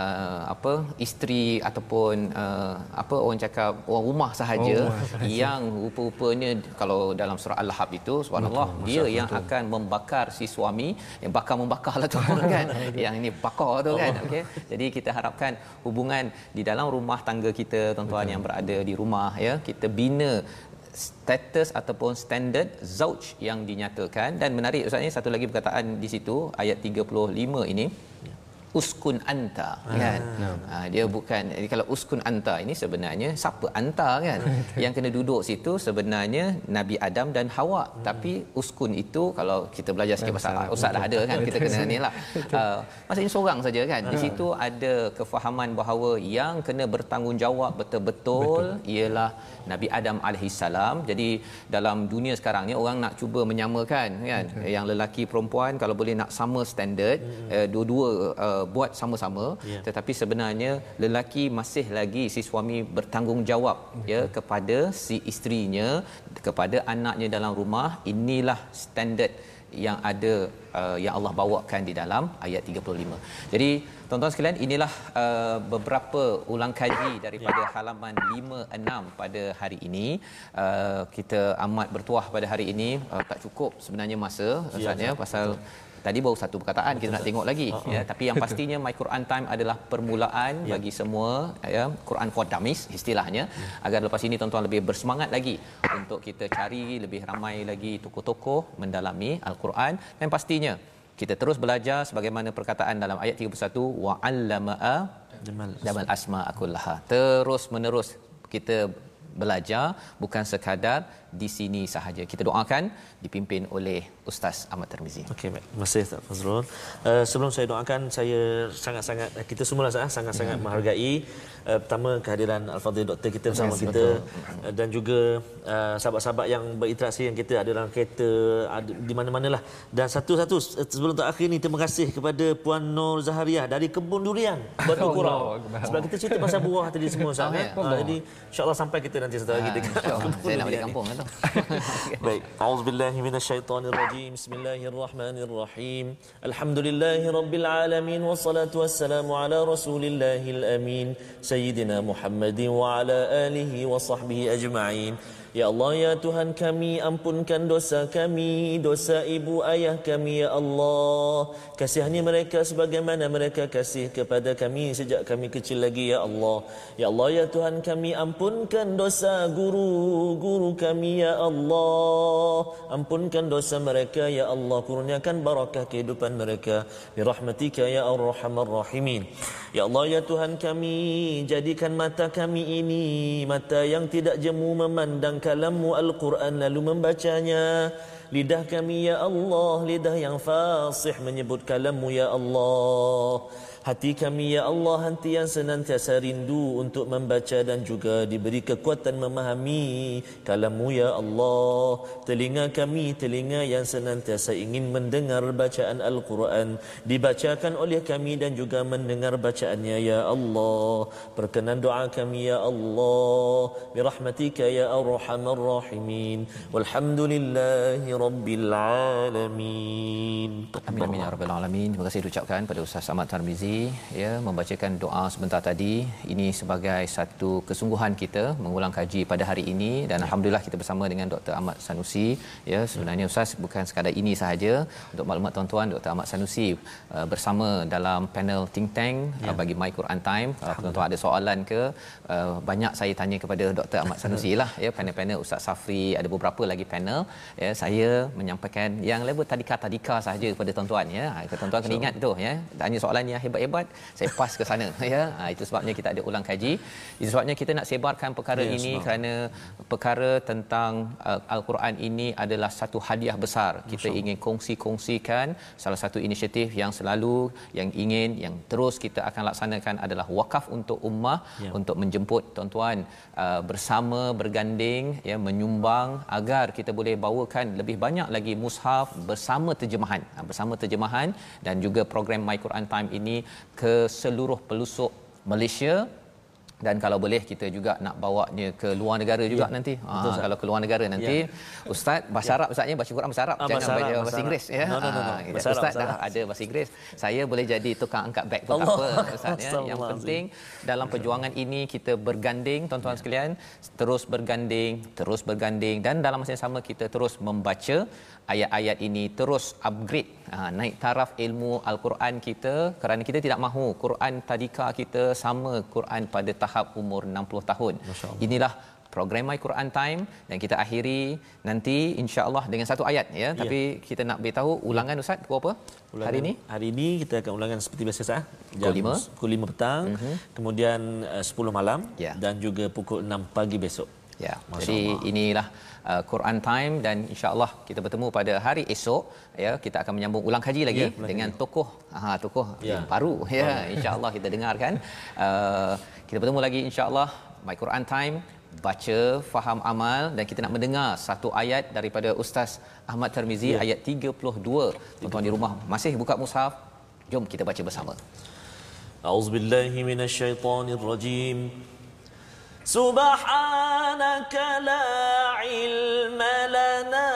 uh, apa isteri ataupun uh, apa orang cakap orang rumah sahaja oh, yang rupa-rupanya kalau dalam surah al-lahab itu subhanallah betul, dia betul. yang akan membakar si suami yang bakar membakarlah tu [LAUGHS] kan? Yang ini bakar tu kan? Okey jadi kita harapkan hubungan di dalam rumah tangga kita tuan-tuan yang berada di rumah ya kita bina status ataupun standard zauj yang dinyatakan. Dan menarik ustaz ni satu lagi perkataan di situ ayat 35 ini uskun anta ah, kan? ha, dia bukan jadi kalau uskun anta ini sebenarnya siapa? Anta kan? [LAUGHS] Yang kena duduk situ sebenarnya Nabi Adam dan Hawa. Hmm. tapi uskun itu kalau kita belajar sikit pasal ustaz dah ada kan? Kita kena ni lah. [LAUGHS] Uh, maksudnya seorang saja kan? Di situ ada kefahaman bahawa yang kena bertanggungjawab betul-betul ialah Nabi Adam alaihissalam jadi dalam dunia sekarang ni orang nak cuba menyamakan kan? Yang lelaki perempuan kalau boleh nak sama standard hmm. uh, dua-dua uh, buat sama-sama yeah. tetapi sebenarnya lelaki masih lagi si suami bertanggungjawab okay. ya kepada si isterinya kepada anaknya dalam rumah inilah standard yang ada uh, yang Allah bawakan di dalam ayat 35. Jadi tuan-tuan sekalian inilah uh, beberapa ulang kaji daripada ya. halaman 5 6 pada hari ini. Uh, kita amat bertuah pada hari ini uh, tak cukup sebenarnya masa ustaz ya pasal betul tadi baru satu perkataan kita nak tengok lagi uh-huh. ya tapi yang [LAUGHS] pastinya my Quran time adalah permulaan yeah. bagi semua ya Quran for dummies istilahnya yeah. agar lepas ini tuan-tuan lebih bersemangat lagi untuk kita cari lebih ramai lagi tokoh-tokoh mendalami al-Quran dan pastinya kita terus belajar sebagaimana perkataan dalam ayat 31 wa 'allama jamal asma akullaha terus menerus kita belajar bukan sekadar di sini sahaja. Kita doakan dipimpin oleh Ustaz Ahmad Termizi. Okey, baik. Terima kasih Ustaz Fazrul. Uh, sebelum saya doakan, saya sangat-sangat kita semua lah sangat-sangat ya. menghargai uh, pertama kehadiran Al-Fadhil Doktor kita bersama yes, kita uh, dan juga uh, sahabat-sahabat yang berinteraksi yang kita ada dalam kereta ada di mana-manalah. Dan satu-satu sebelum terakhir ni terima kasih kepada Puan Nur Zahariah dari Kebun Durian [LAUGHS] Batu Kurau. Sebab kita cerita pasal buah tadi semua Ustaz. Uh, jadi insya-Allah sampai kita nanti satu hari kita. Saya nak balik kampung kan. Baik. Auzubillahi minasyaitonir rajim. Bismillahirrahmanirrahim. Alhamdulillahi rabbil alamin wassalatu wassalamu ala rasulillahil amin sayyidina Muhammadin wa ala alihi wa sahbihi ajma'in. Ya Allah ya Tuhan kami ampunkan dosa kami dosa ibu ayah kami ya Allah. Kasihani mereka sebagaimana mereka kasih kepada kami sejak kami kecil lagi ya Allah. Ya Allah ya Tuhan kami ampunkan dosa guru-guru kami ya Allah. Ampunkan dosa mereka ya Allah. Kurniakan barakah kehidupan mereka. Bi rahmatika ya arhamar rahimin. Ya Allah ya Tuhan kami jadikan mata kami ini mata yang tidak jemu memandang kalammu Al-Quran lalu membacanya. Lidah kami ya Allah Lidah yang fasih menyebut kalammu ya Allah Hati kami ya Allah hati yang senantiasa rindu untuk membaca dan juga diberi kekuatan memahami kalamu ya Allah. Telinga kami telinga yang senantiasa ingin mendengar bacaan Al-Quran dibacakan oleh kami dan juga mendengar bacaannya ya Allah. Perkenan doa kami ya Allah birahmatika ya arhamar rahimin. Walhamdulillahi rabbil alamin. Amin amin ya rabbal alamin. Terima kasih diucapkan pada Ustaz Ahmad Tarmizi ya membacakan doa sebentar tadi. Ini sebagai satu kesungguhan kita mengulang kaji pada hari ini. Dan alhamdulillah kita bersama dengan Dr Ahmad Sanusi. Ya sebenarnya ustaz bukan sekadar ini sahaja. Untuk maklumat tuan-tuan Dr Ahmad Sanusi uh, bersama dalam panel think tank uh, ya. uh, bagi My Quran Time. Uh, tuan-tuan ada soalan ke? Uh, banyak saya tanya kepada Dr Ahmad [LAUGHS] Sanusi lah ya panel-panel Ustaz Safri ada beberapa lagi panel. Ya saya menyampaikan yang level tadika tadika sahaja kepada tuan-tuan ya. Tuan-tuan kena ingat tu ya. Tanya soalan yang hebat hebat saya pas ke sana [LAUGHS] ya. Ha, itu sebabnya kita ada ulang kaji. Itu sebabnya kita nak sebarkan perkara yes, ini kerana perkara tentang uh, al-Quran ini adalah satu hadiah besar. Kita Masya ingin kongsi-kongsikan. Salah satu inisiatif yang selalu yang ingin yang terus kita akan laksanakan adalah wakaf untuk ummah ya. untuk menjemput tuan-tuan uh, bersama berganding ya menyumbang agar kita boleh bawakan lebih banyak lagi mushaf bersama terjemahan. Ha, bersama terjemahan dan juga program My Quran Time ini ke seluruh pelosok Malaysia dan kalau boleh kita juga nak bawanya ke luar negara juga ya, nanti. Ha, betul, kalau ke luar negara nanti ya. ustaz bahasa ya. Arab ustaznya baca Quran bahasa Arab ah, jangan baca bahasa Inggeris ya. No, no, no, no. Ha, ustaz dah ada bahasa Inggeris. Saya boleh jadi tukang angkat beg pun apa ustaz ya. Yang penting dalam perjuangan ini kita berganding tuan-tuan ya. sekalian terus berganding, terus berganding dan dalam masa yang sama kita terus membaca ayat-ayat ini terus upgrade ha, naik taraf ilmu al-Quran kita kerana kita tidak mahu Quran tadika kita sama Quran pada tahap umur 60 tahun. Inilah program My Quran Time dan kita akhiri nanti insya-Allah dengan satu ayat ya, ya. tapi kita nak beritahu ulangan ustaz pukul apa ulangan, hari ini hari ini kita akan ulangan seperti biasa sah jam pukul 5 pukul 5 petang uh-huh. kemudian uh, 10 malam ya. dan juga pukul 6 pagi besok ya Masya jadi Allah. inilah uh, Quran Time dan insya-Allah kita bertemu pada hari esok ya kita akan menyambung ulang kaji lagi ya, dengan tokoh ha tokoh ya. yang baru ya insya-Allah kita dengarkan. Uh, kita bertemu lagi insya-Allah. My Quran Time baca faham amal dan kita nak mendengar satu ayat daripada Ustaz Ahmad Termizi ya. ayat 32 tuan-tuan di rumah masih buka mushaf. Jom kita baca bersama. Auzubillahi minasyaitonirrajim سبحانك لا علم لنا